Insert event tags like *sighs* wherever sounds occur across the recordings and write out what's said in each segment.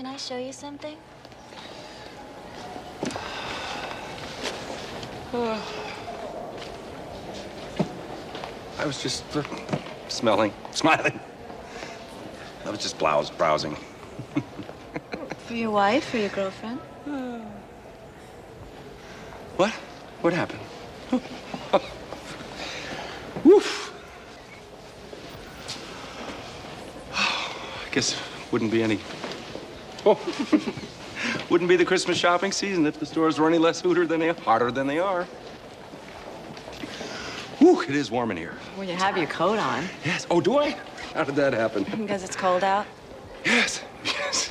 Can I show you something? *sighs* I was just uh, smelling, *laughs* smiling. I was just blouse browsing. *laughs* For your wife or your girlfriend? *sighs* What? What happened? *laughs* Woof. *sighs* I guess wouldn't be any. *laughs* Wouldn't be the Christmas shopping season if the stores were any less hooter than they harder than they are. Whew, it is warm in here. Well, you have your coat on Yes. Oh, do I? How did that happen? because it's cold out. Yes. Yes.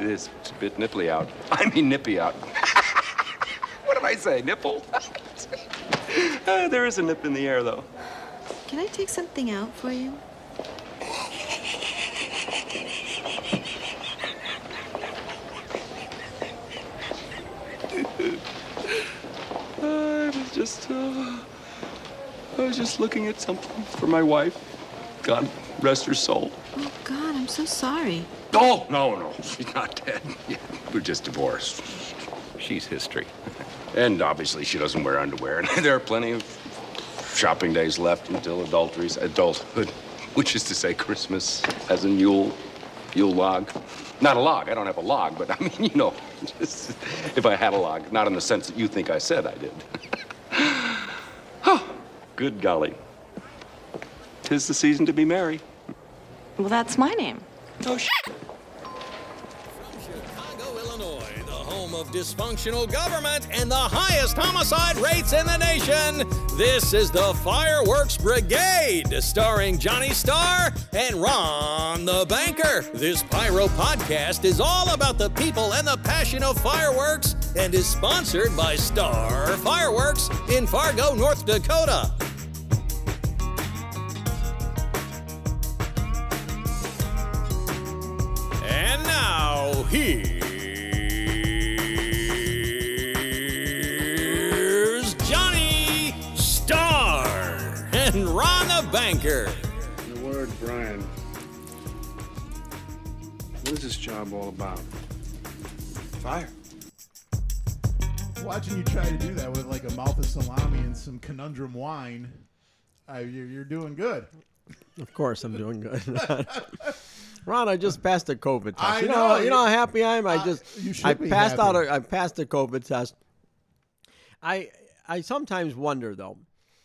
It is. It's a bit nipply out. I mean, nippy out. *laughs* what did I say? Nipple? *laughs* Uh, there is a nip in the air, though. Can I take something out for you? I was just, uh, I was just looking at something for my wife. God rest her soul. Oh, God, I'm so sorry. Oh, no, no, she's not dead. Yeah, we're just divorced. She's history. And obviously, she doesn't wear underwear. And *laughs* there are plenty of shopping days left until adultery's adulthood, which is to say, Christmas as a Yule, Yule log. Not a log. I don't have a log, but I mean, you know, *laughs* just if I had a log, not in the sense that you think I said I did. *laughs* good golly. Tis the season to be merry. Well, that's my name. Oh, sh- Chicago, Illinois, the home of dysfunctional government and the highest homicide rates in the nation. This is the Fireworks Brigade, starring Johnny Starr and Ron the Banker. This pyro podcast is all about the people and the passion of fireworks and is sponsored by Star Fireworks in Fargo, North Dakota. Banker. The word, Brian. What is this job all about? Fire. Watching you try to do that with like a mouth of salami and some conundrum wine, uh, you're, you're doing good. Of course, I'm doing good. *laughs* Ron, I just passed a COVID test. I you know, know, you you- know how happy I am. I Uh, just you I be passed out. happy. A, I passed a COVID test. I I sometimes wonder though.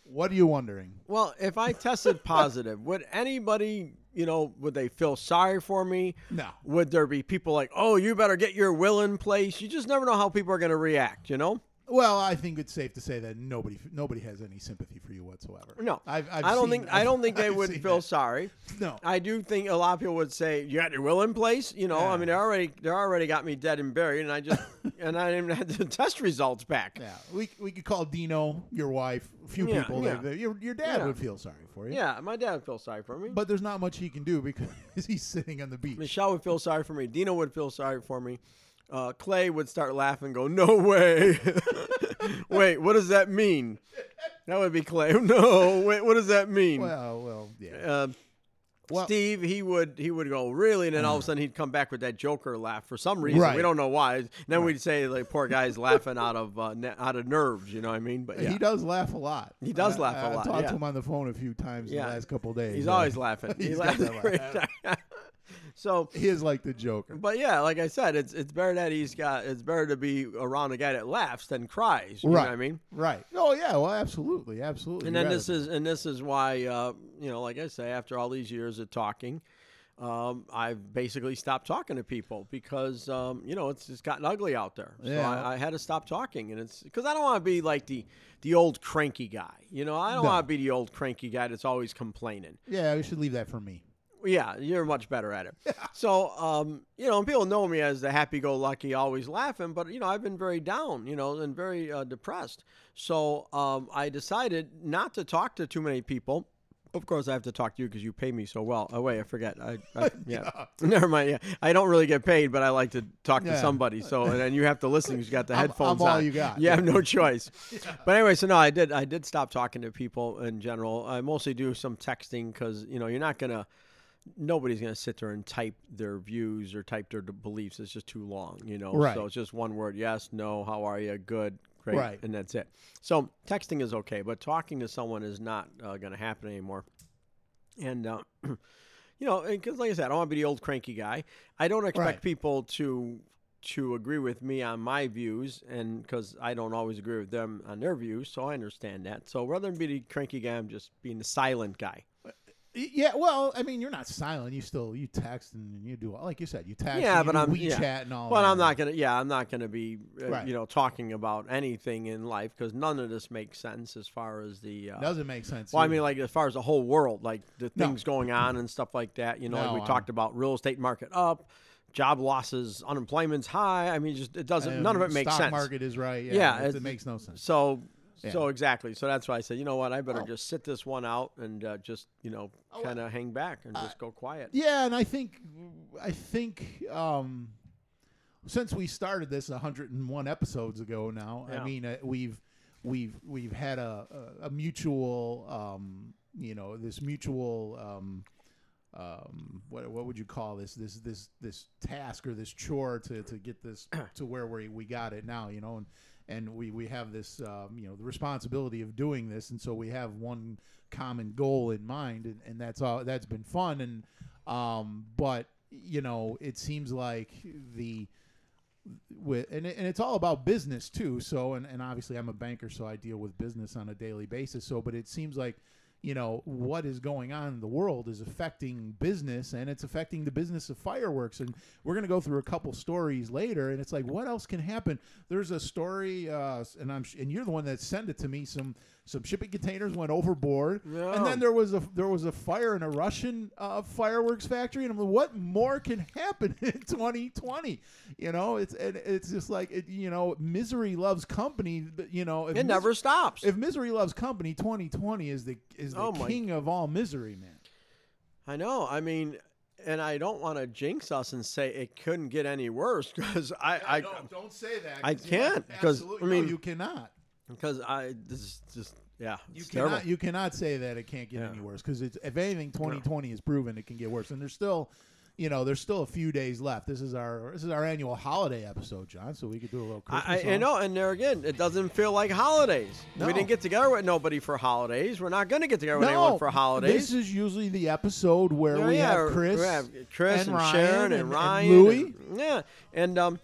What are you wondering? Well, if I tested *laughs* positive, would anybody, you know, would they feel sorry for me? No. Would there be people like, "Oh, you better get your will in place"? You just never know how people are going to react. You know. Well, I think it's safe to say that nobody nobody has any sympathy for you whatsoever. No, I've, I've I don't seen- think I don't think they *laughs* I've would feel that. sorry. No. I do think a lot of people would say, "You got your will in place." You know, I mean, they already they already got me dead and buried, and I just *laughs* and I didn't have the test results back. Yeah, we, we could call Dino, your wife, a few Yeah, people. yeah. that- that your, your dad Yeah. would feel sorry for you. Yeah, my dad would feel sorry for me. But there's not much he can do because *laughs* he's sitting on the beach. Michelle would feel sorry for me. Dino would feel sorry for me. Uh, Clay would start laughing, go, "No way! *laughs* wait, what does that mean?" That would be Clay. *laughs* No, wait, what does that mean? Well, well, yeah. Uh, Well- Steve, he would he would go really, and then all of a sudden he'd come back with that Joker laugh for some reason. Right. We don't know why. And then we'd say like poor guy's laughing out of uh, ne- out of nerves. You know what I mean? But yeah, He does laugh a lot. He does I- laugh a I- lot, I've talked yeah. to him on the phone a few times in Yeah. the last couple of days. he's always laughing. *laughs* He he's got laughs laugh. So, He is like the Joker. but yeah, like I said, it's it's better that he's got. It's better to be around a guy that laughs than cries. You right. know what I mean? Right. Oh yeah. Well, absolutely, absolutely. And then this is and this is why uh, you know, like I say, after all these years of talking, um, I've basically stopped talking to people because um, you know it's just gotten ugly out there. So Yeah. I, I had to stop talking, and it's because I don't want to be like the the old cranky guy. You know, I don't No. want to be the old cranky guy that's always complaining. Yeah, we should leave that for me. Yeah, you're much better at it. So, um, you know, and people know me as the happy-go-lucky, always laughing, but you know, I've been very down, you know, and very uh, depressed. So, um, I decided not to talk to too many people. Of course, I have to talk to you because you pay me so well. Oh wait, I forget. I, I *laughs* yeah, *laughs* never mind. Yeah, I don't really get paid, but I like to talk to somebody. So, and then you have to listen because you got the I'm- *laughs* I'm headphones all on. you got. You have no choice. But anyway, so no, I did. I did stop talking to people in general. I mostly do some texting because you know you're not gonna nobody's going to sit there and type their views or type their beliefs. It's just too long, you know. Right. So it's just one word: yes, no, how are you, good, great, Right. and that's it. So texting is okay, but talking to someone is not uh, going to happen anymore. And uh, *clears throat* you know, because like I said, I don't want to be the old cranky guy. I don't expect Right. people to to agree with me on my views, and because I don't always agree with them on their views, so I understand that. So rather than be the cranky guy, I'm just being the silent guy. Yeah, well, I mean, you're not silent. You still you text and you do like you said, you text. yeah, and but I'm WeChat yeah. and all. But that. I'm not gonna. Yeah, I'm not gonna be, uh, Right. you know, talking about anything in life because none of this makes sense as far as the. Uh, Doesn't make sense. well, I mean, like as far as the whole world, like the No. things going on and stuff like that. You know, like we I'm- talked about real estate market up, job losses, unemployment's high. I mean, just it doesn't. none of it makes stock sense. market is right. Yeah, Yeah, it, it makes no sense. So, Yeah. so exactly. So that's why I said, you know what, I better Oh. just sit this one out and uh, just, you know, Oh, kind of hang back and just go quiet. Yeah, and I think I think um, since we started this 101 episodes ago now, Yeah. I mean uh, we've we've we've had a a, a mutual um, you know this mutual um, um, what what would you call this this this this task or this chore to to get this *clears throat* to where we we got it now you know and and we we have this um, you know the responsibility of doing this and so we have one common goal in mind and, and that's all that's been fun and um but you know it seems like the with and, it, and it's all about business too so and, and obviously i'm a banker so i deal with business on a daily basis so but it seems like you know what is going on in the world is affecting business and it's affecting the business of fireworks. And we're going to go through a couple stories later and it's like what else can happen? There's a story uh, and i'm and you're the one that sent it to me some some shipping containers went overboard. And then there was a there was a fire in a russian uh, fireworks factory. And i'm like what more can happen *laughs* in 2020 you know it's and it's just like it, you know misery loves company you know if It never stops. if misery loves company 2020 is the is the Oh king of all misery man. I know. I mean, and I don't want to jinx us and say it couldn't get any worse because I, I, don't, don't say that I can't because I mean- no, you cannot because I, this is just, yeah, you it's cannot terrible. you cannot say that it can't get Yeah. any worse because it's if anything 2020 has proven it can get worse and there's still you know there's still a few days left this is our this is our annual holiday episode john so we could do a little Christmas I, I, I know, and there again, it doesn't feel like holidays. No. We didn't get together with nobody for holidays. We're not going to get together with no, anyone for holidays. This is usually the episode where Yeah, we yeah, have Chris, we have Chris and and, Ryan Sharon and, and- and Ryan, Louie. and- yeah, and um,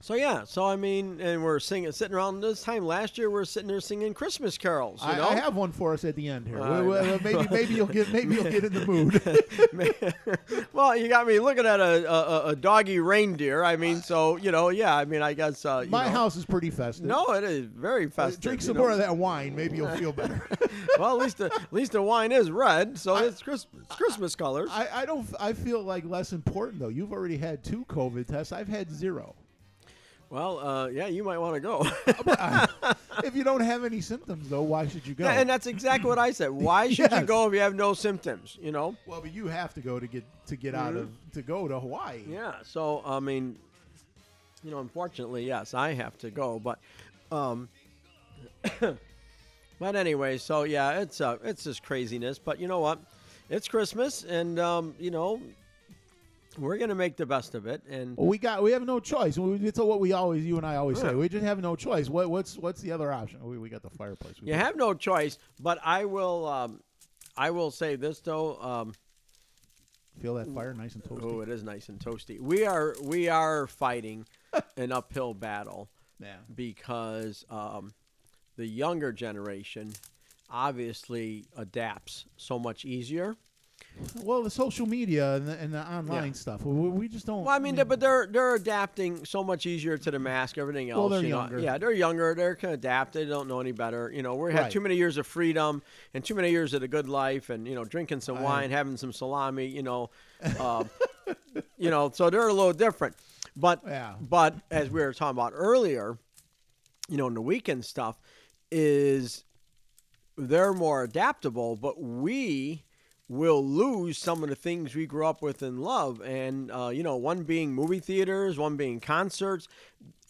so yeah, so I mean, and we're singing, sitting around this time last year. We're sitting there singing Christmas carols. You I, know, I have one for us at the end here. All We- right. maybe maybe you'll get maybe you'll get in the mood. *laughs* well, you got me looking at a, a, a doggy reindeer. I mean, so you know, yeah. I mean, I guess uh, My know- house is pretty festive. No, it is very Uh, festive. Drink some know. more of that wine. Maybe you'll feel better. *laughs* well, at least the at least the wine is red, so it's, Chris, it's Christmas colors. I, I don't. I feel like less important though. You've already had two COVID tests. I've had zero. Well, uh, yeah, you might want to go. *laughs* if you don't have any symptoms though, why should you go? Yeah, and that's exactly what I said. *laughs* Why should you go if you have no symptoms? You know. well, but you have to go to get to get out of to go to Hawaii. Mm-hmm. Yeah. So I mean, you know, unfortunately, yes, I have to go, but, um, *coughs* but anyway, so yeah, it's uh, it's just craziness. But you know what? It's Christmas, and um, you know, we're gonna make the best of it. And Well, we got we have no choice. We, it's what we always you and I always say. We just have no choice. What what's what's the other option? We, we got the fireplace. We you have no choice. But I will, um, I will say this though. Um, feel that fire nice and toasty. oh, it is nice and toasty. We are we are fighting *laughs* an uphill battle. yeah. because um, the younger generation obviously adapts so much easier. Well, the social media and the, and the online Yeah. stuff. We, we just don't. Well, I mean, they- but they're they're adapting so much easier to the mask, everything else. Well, they're you know? younger. Yeah, they're younger. They can adapt. They don't know any better. You know, we had Right. too many years of freedom and too many years of the good life, and you know, drinking some wine, having some salami. You know, *laughs* um, you know, so they're a little different. But Yeah. but as we were talking about earlier, you know, in the weekend stuff, is they're more adaptable, but we will lose some of the things we grew up with and love. And, uh, you know, one being movie theaters, one being concerts,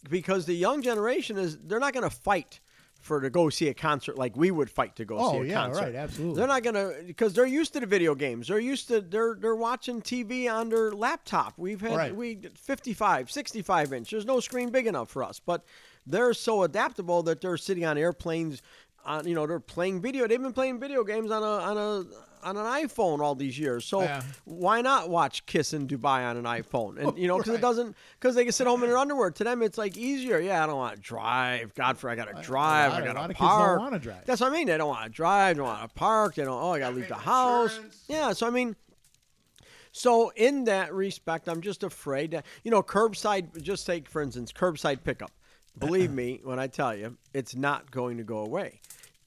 because the young generation is, they're not going to fight for to go see a concert like we would fight to go see Oh, a yeah, concert. right, absolutely. They're not gonna because they're used to the video games. They're used to they're they're watching TV on their laptop. We've had Right. we 55, 65 inch. There's no screen big enough for us, but they're so adaptable that they're sitting on airplanes. On you know they're playing video. They've been playing video games on a on a on an iPhone all these years. So Yeah. why not watch Kiss in Dubai on an iPhone? And you know because Right. it doesn't because they can sit home in their underwear. To them it's like easier. Yeah, I don't want to drive. God for I got to drive. I got to of kids don't park. wanna drive. That's what I mean. They don't want to drive. They don't want to park. They don't. Oh, I got to leave the house. insurance. Yeah. So I mean. So in that respect, I'm just afraid that you know curbside. Just take for instance curbside pickup. Believe uh-uh. me when I tell you, it's not going to go away.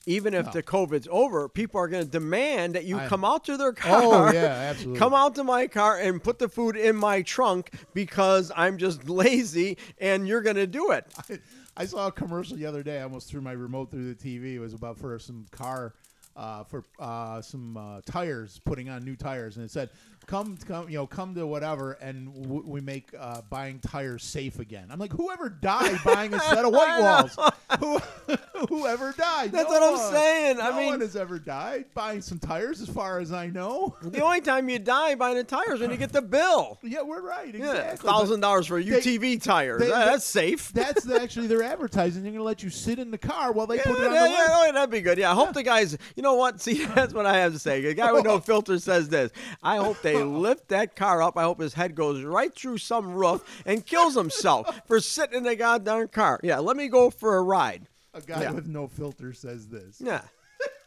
Even if the COVID's over, people are going to demand that you I- come out to their car. Oh, yeah, *laughs* absolutely. Come out to my car and put the food in my trunk because I'm just *laughs* lazy, and you're going to do it. *laughs* I saw a commercial the other day. I almost threw my remote through the TV. It was about for some car, uh, for uh, some uh, tires, putting on new tires, and it said, "Come, come, you know, come to whatever, and w- we make uh, buying tires safe again." I'm like, whoever died buying a *laughs* set of white walls? Who, *laughs* whoever died? That's No what I'm one. saying. I no mean- one has ever died buying some tires, as far as I know. The only time you die buying the is when you get the bill. *laughs* yeah, we're right. Yeah, Exactly. Thousand dollars for UTV tires. they- Ah, they- that's safe. That's the, actually their advertising. They're going to let you sit in the car while they Yeah, put it on yeah, the yeah, oh, that'd be good. Yeah, I hope the guys. You know what? See, that's what I have to say. A guy with no filter says this. I hope they *laughs* lift that car up. I hope his head goes right through some roof and kills himself for sitting in the goddamn car. Yeah, let me go for a ride. A guy Yeah. with no filter says this. Yeah.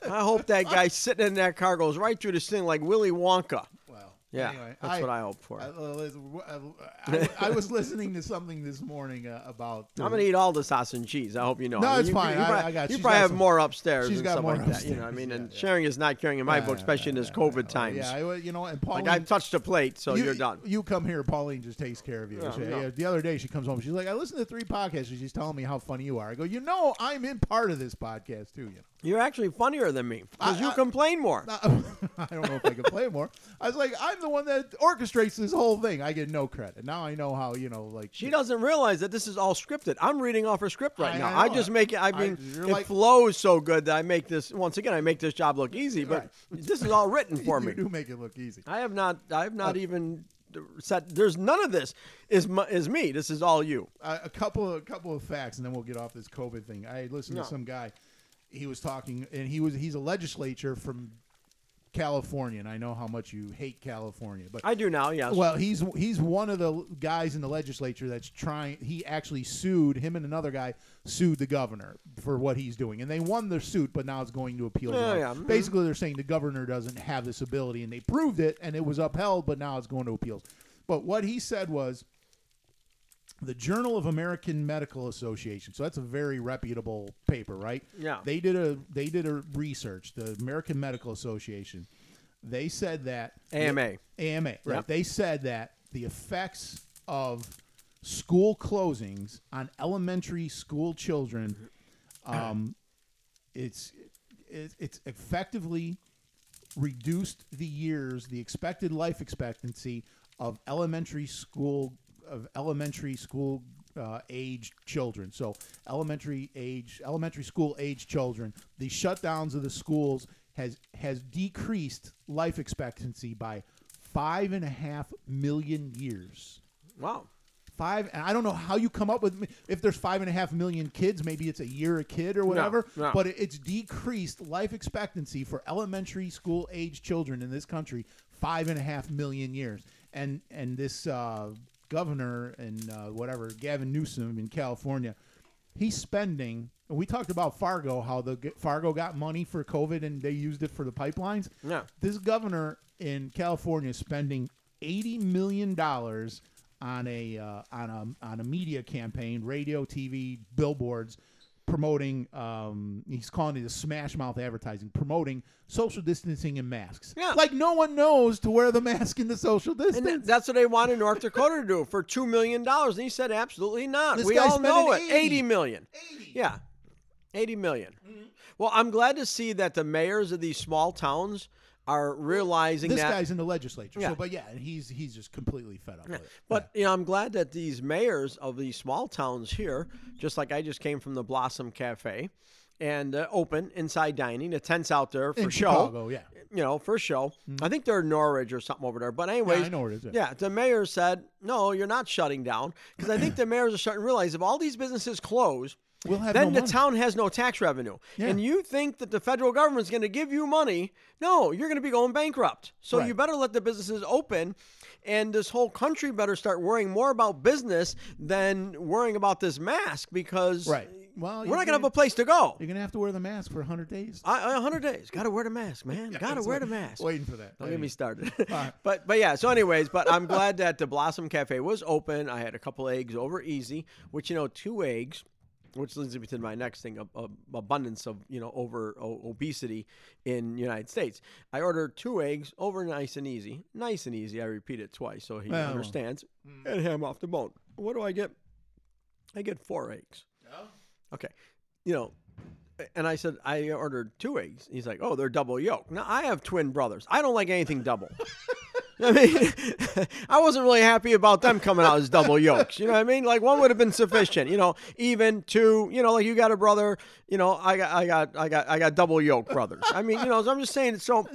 I hope that guy sitting in that car goes right through this thing like Willy Wonka. Yeah, anyway, that's what I hope for. I, I, I, I was listening to something this morning uh, about. I'm gonna eat all the sauce and cheese. I hope you know. No, I mean, it's you, fine. You, I- probably, I got- you probably got have some- more upstairs she's and got stuff more like that. You know, I mean, Yeah, and yeah. sharing is not caring in my Yeah, book, especially in this COVID yeah. times. Yeah, I, you know, and Pauline. like I've touched a plate, so you, you're done. You come here, Pauline just takes care of you. Yeah, She- no. the other day she comes home. She's like, I listened to three podcasts. and She's telling me how funny you are. I go, you know, I'm in part of this podcast too. You know. You're actually funnier than me because you I- complain more. *laughs* I don't know if I can play more. I was like, I'm the one that orchestrates this whole thing. I get no credit. Now I know how you know, like She doesn't realize that this is all scripted. I'm reading off her script right I- now. I just make it. I mean, it like- flows so good that I make this. Once again, I make this job look easy, but *laughs* this is all written for *laughs* you me. do make it look easy. I have not. I have not Uh, even said. There's none of this is mu- is me. This is all you. a, a couple of a couple of facts, and then we'll get off this COVID thing. I listened No. to some guy. He was talking, and he was he's a legislature from California, and I know how much you hate California, but I do now. Yes. well, he's he's one of the guys in the legislature that's trying. He actually sued him and another guy sued the governor for what he's doing, and they won their suit, but now it's going to appeal. Yeah, yeah, mhm. Basically, they're saying the governor doesn't have this ability, and they proved it, and it was upheld, but now it's going to appeals. But what he said was the Journal of American Medical Association. So that's a very reputable paper, right? Yeah. They did a they did a research. The American Medical Association. They said that AMA. AMA, right? Yep. They said that the effects of school closings on elementary school children, *clears throat* um, it's it's it's effectively reduced the years, the expected life expectancy of elementary school of elementary school uh, age children. So elementary age, elementary school age children. The shutdowns of the schools has has decreased life expectancy by five and a half million years. Wow. Five, and I don't know how you come up with if there's five and a half million kids, maybe it's a year a kid or whatever. no. But it's decreased life expectancy for elementary school age children in this country five and a half million years. And and this uh, governor and uh, whatever Gavin Newsom in California, he's spending. and We talked about Fargo, how the Fargo got money for COVID and they used it for the pipelines. Yeah. This governor in California is spending eighty million dollars on a uh, on a on a media campaign, radio, TV, billboards, promoting. Um, he's calling it a smash mouth advertising, promoting social distancing and masks. Yeah. like no one knows to wear the mask in the social distance. th- that's what they wanted North Dakota to do for two million dollars, and he said absolutely not. This we all know it. 80. Eighty million. Yeah, eighty million. Well, I'm glad to see that the mayors of these small towns are realizing this that. guy's in the legislature. Yeah. So, but yeah, and he's he's just completely fed up with it. But you know, I'm glad that these mayors of these small towns here, just like I just came from the Blossom Cafe, and uh, open inside dining. The tents out there for In show. Chicago, yeah. You know, for show. I think they're in Norridge or something over there. But anyways, I know where it is, yeah. Yeah, the mayor said, "No, you're not shutting down," because I think the mayors are starting to realize if all these businesses close. We'll have then no the money. town has no tax revenue. Yeah. And you think that the federal government's going to give you money. No, you're going to be going bankrupt. So Right. you better let the businesses open. And this whole country better start worrying more about business than worrying about this mask because Right. Well, we're not going to have a place to go. You're gonna have to wear the mask for 100 days. I, I- 100 days. Got to wear the mask, man. Got to wear the mask. Waiting for that. Don't get me started. *laughs* right. *laughs* but but yeah. So anyways, but I'm glad that the Blossom Cafe was open. I had a couple eggs over easy, which you know, two eggs, which leads me to my next thing: a, a- abundance of you know over o- obesity in United States. I ordered two eggs over nice and easy, nice and easy. I repeat it twice so he Well. understands. Hmm. And ham off the bone. What do I get? I get four eggs. Okay. You know, and I said, I ordered two eggs. He's like, oh, they're double yolk. Now, I have twin brothers. I don't like anything double. *laughs* I mean, *laughs* I wasn't really happy about them coming out as double yokes. You know what I mean? Like one would have been sufficient. You know, even two. You know, like you got a brother. You know, I got, I got, I got, I got double yoke brothers. I mean, you know, so I'm just saying. It's so,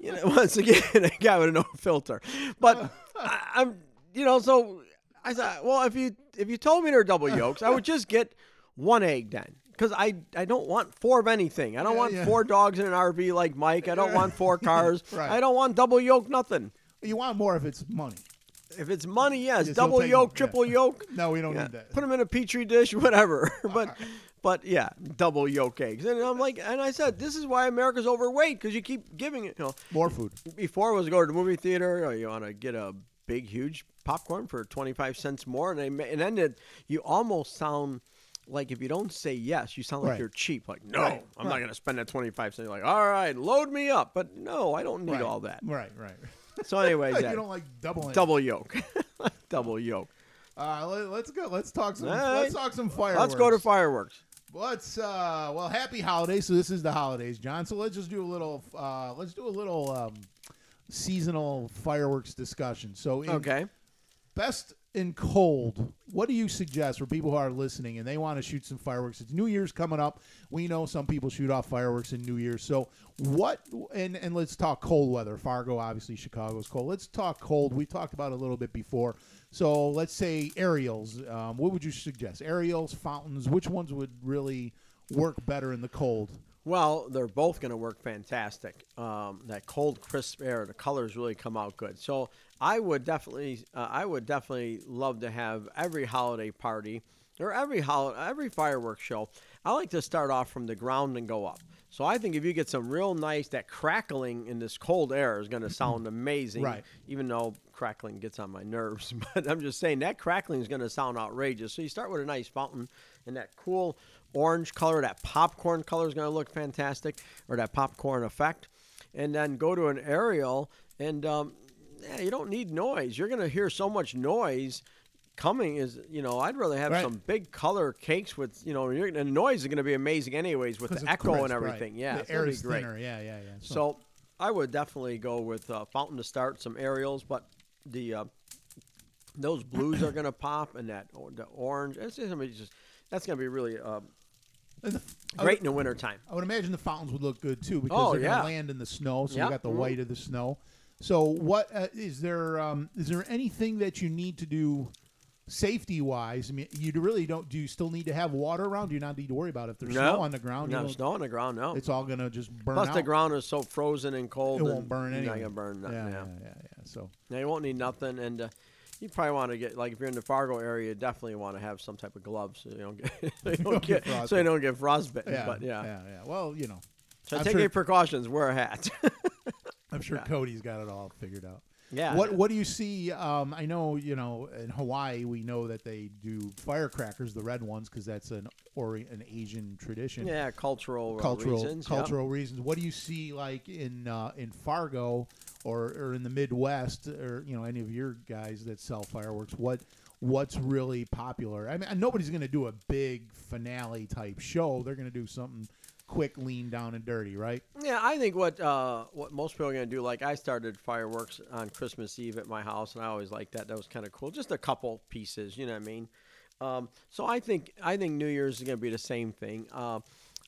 you know, *laughs* once again, a guy with no filter. But I, I'm, you know, so I thought, well, if you if you told me they're double yolks, I would just get one egg then. Because I, I don't want four of anything. I don't Yeah, want yeah. four dogs in an RV like Mike. I don't want four cars. *laughs* Right. I don't want double yolk nothing. You want more if it's money. If it's money, yes, Yes, double take yolk, them, yeah. triple yolk. *laughs* No, we don't Yeah, need that. Put them in a petri dish, *laughs* whatever. *laughs* but, but yeah, double yolk eggs. And I'm like, and I said, this is why America's overweight because you keep giving it. You know, More food. before was go to the movie theater, or you want to get a big, huge popcorn for 25 cents more, and they ma- and then it, you almost sound like if you don't say yes, you sound like Right. you're cheap. Like, no, Right, I'm not right. going to spend that 25 cents. You're like, all right, load me up. But no, I don't need right. all that. Right, right. So, anyways, *laughs* you yeah, don't like double. double yolk, *laughs* double yolk. Uh, let, let's go. Let's talk some. Right. Let's talk some fireworks. Let's go to fireworks. Let's uh well happy holidays. So this is the holidays, John. So let's just do a little uh let's do a little um seasonal fireworks discussion. So in Okay. best in cold, what do you suggest for people who are listening and they want to shoot some fireworks? It's New Year's coming up. We know some people shoot off fireworks in New Year's. So what and and let's talk cold weather. Fargo, obviously Chicago's cold. Let's talk cold. We talked about a little bit before. So let's say aerials. Um, what would you suggest? Aerials, fountains. Which ones would really work better in the cold? Well, they're both going to work fantastic. Um, that cold, crisp air, the colors really come out good. So I would definitely, uh, I would definitely love to have every holiday party or every hol- every fireworks show. I like to start off from the ground and go up. So I think if you get some real nice, that crackling in this cold air is going to sound *laughs* amazing. Right. Even though crackling gets on my nerves, *laughs* but I'm just saying that crackling is going to sound outrageous. So you start with a nice fountain and that cool orange color, that popcorn color is going to look fantastic, or that popcorn effect. And then go to an aerial, and um, yeah, you don't need noise. You're going to hear so much noise coming. Is you know, I'd rather have Right. some big color cakes with you know, you're, and the noise is going to be amazing anyways with the echo and right. everything. Yeah, the air is great. thinner. Yeah, yeah, yeah. So I would definitely go with uh, fountain to start, some aerials, but the uh, those blues are gonna pop, and that the orange. It's just, I mean, just that's gonna be really uh, And the- I great in the wintertime. I would imagine the fountains would look good too because Oh, they're yeah. gonna land in the snow, so Yeah. you got the Mhm. white of the snow. So, what uh, is there? Um, is there anything that you need to do safety wise? I mean, you really don't. Do you still need to have water around? Do you not need to worry about if there's No. snow on the ground? you No don't- snow on the ground. No. It's all gonna just burn Plus out. the ground is so frozen and cold. it and won't burn You're not gonna burn nothing. Yeah, Yeah, yeah, yeah, yeah. So, Now you won't need nothing, and uh, you probably want to get like if you're in the Fargo area, you definitely want to have some type of gloves so you don't get *laughs* so you don't get get so you frostbitten. don't get frostbitten. yeah, But yeah, yeah, yeah. Well, you know, so I'm take sure- your precautions. Wear a hat. *laughs* I'm sure Yeah. Cody's got it all figured out. yeah. What What do you see? Um, I know you know in Hawaii we know that they do firecrackers, the red ones, because that's an or an Asian tradition. Yeah, cultural cultural reasons. yeah. cultural reasons. What do you see like in uh, in Fargo or, or in the Midwest or you know any of your guys that sell fireworks? What what's really popular? I mean, nobody's going to do a big finale type show. They're going to do something quick, lean, down, and dirty, right? Yeah, I think what uh, what most people are gonna do, like I started fireworks on Christmas Eve at my house, and I always liked that. That was kind of cool. Just a couple pieces, you know what I mean. Um, so I think I think New Year's is gonna be the same thing. Uh,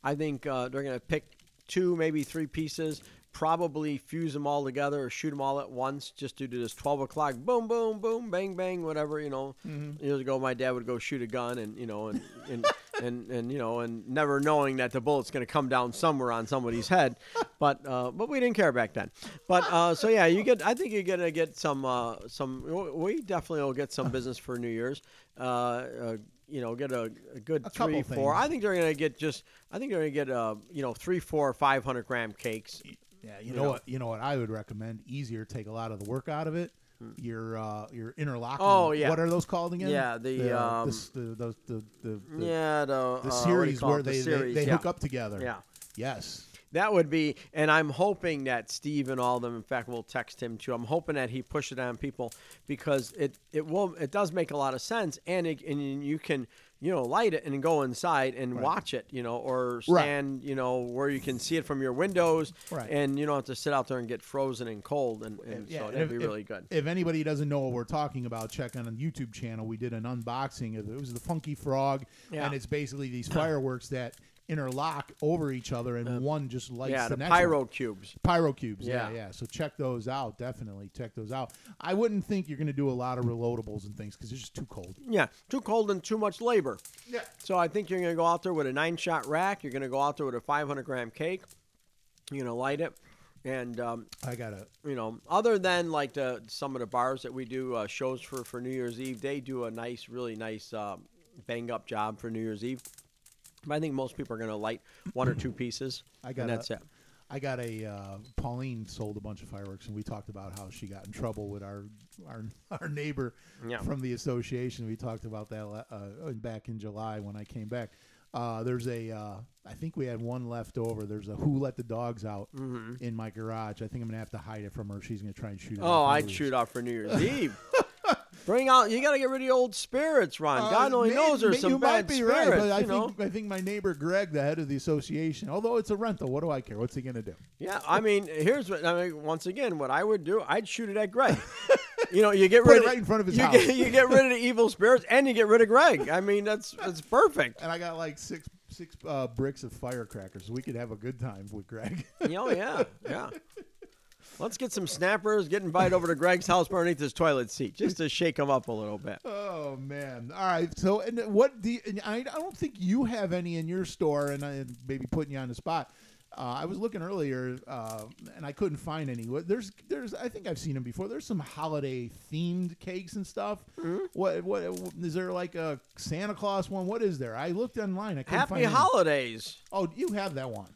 I think uh, they're going to pick two, maybe three pieces, probably fuse them all together or shoot them all at once. Just due to this 12 o'clock, boom, boom, boom, bang, bang, whatever. You know, years ago, my dad would go shoot a gun, and you know, and and, *laughs* and, and you know, and never knowing that the bullet's going to come down somewhere on somebody's head. *laughs* But uh, but we didn't care back then. But uh, so yeah, you get. I think you're going to get some uh, some. We definitely will get some business for New Year's. Uh, uh, you know, get a, a good A three, four. things. I think they're going to get just. I think they're going to get uh, you know, three, four, five hundred gram cakes. Yeah, you know what? You know what I would recommend? Easier, take a lot of the work out of it. Your uh, your interlocking. Hmm. Oh, yeah. What are those called again? Yeah, the, the, uh, um, the, the, the, the, the, yeah, the, uh, the series call where it? The they, series, they, they yeah. hook up together. Yeah. Yes. That would be, and I'm hoping that Steve and all of them. In fact, we'll text him too. I'm hoping that he pushes it on people because it it will it does make a lot of sense, and it, and you can you know light it and go inside and watch it, you know, or Right. stand you know where you can see it from your windows, Right. and you don't have to sit out there and get frozen and cold, and, and Yeah, so that'd if- be if- really good. If anybody doesn't know what we're talking about, check on the YouTube channel. We did an unboxing of it. It was the Funky Frog, Yeah. and it's basically these *coughs* fireworks that interlock over each other, and one just lights yeah, the, the next pyro one. cubes. Pyro cubes, yeah. Yeah. yeah, So check those out. Definitely check those out. I wouldn't think you're going to do a lot of reloadables and things because it's just too cold. Yeah, too cold and too much labor. Yeah. So I think you're going to go out there with a nine shot rack. You're going to go out there with a 500 gram cake. You're going to light it. And, um, I gotta. you know, other than like the, some of the bars that we do uh, shows for, for New Year's Eve, they do a nice, really nice uh, bang up job for New Year's Eve. I think most people are going to light one or two pieces. *clears throat* I got and that's it. I got a uh, Pauline sold a bunch of fireworks, and we talked about how she got in trouble with our our, *laughs* our neighbor Yeah. from the association. We talked about that uh, back in July when I came back. Uh, there's a, uh, I think we had one left over. There's a "Who Let the Dogs Out" in my garage. I think I'm gonna have to hide it from her. She's gonna try and shoot it. Oh, I'd shoot off for New Year's *laughs* Eve. Bring out, you got to get rid of the old spirits, Ron. Uh, God only may- knows there's may- some you bad might be spirits. right, but I know? think I think my neighbor Greg, the head of the association, although it's a rental, what do I care? What's he gonna do? Yeah, I *laughs* mean, here's what I mean. Once again, what I would do, I'd shoot it at Greg. *laughs* you know, you get Put rid it of right in front of his you house. Get, you get rid of the evil spirits, and you get rid of Greg. I mean, that's that's perfect. And I got like six six uh, bricks of firecrackers, we could have a good time with Greg. oh yeah, yeah. *laughs* Let's get some snappers. Get invited over to Greg's house underneath his toilet seat, just to shake him up a little bit. oh man! All right. So, and what do you, and I? I don't think you have any in your store, and I maybe putting you on the spot. Uh, I was looking earlier, uh, and I couldn't find any. There's, there's. I think I've seen them before. There's some holiday themed cakes and stuff. Mm-hmm. What, what is there like a Santa Claus one? What is there? I looked online. I couldn't Happy find any. holidays. Oh, you have that one.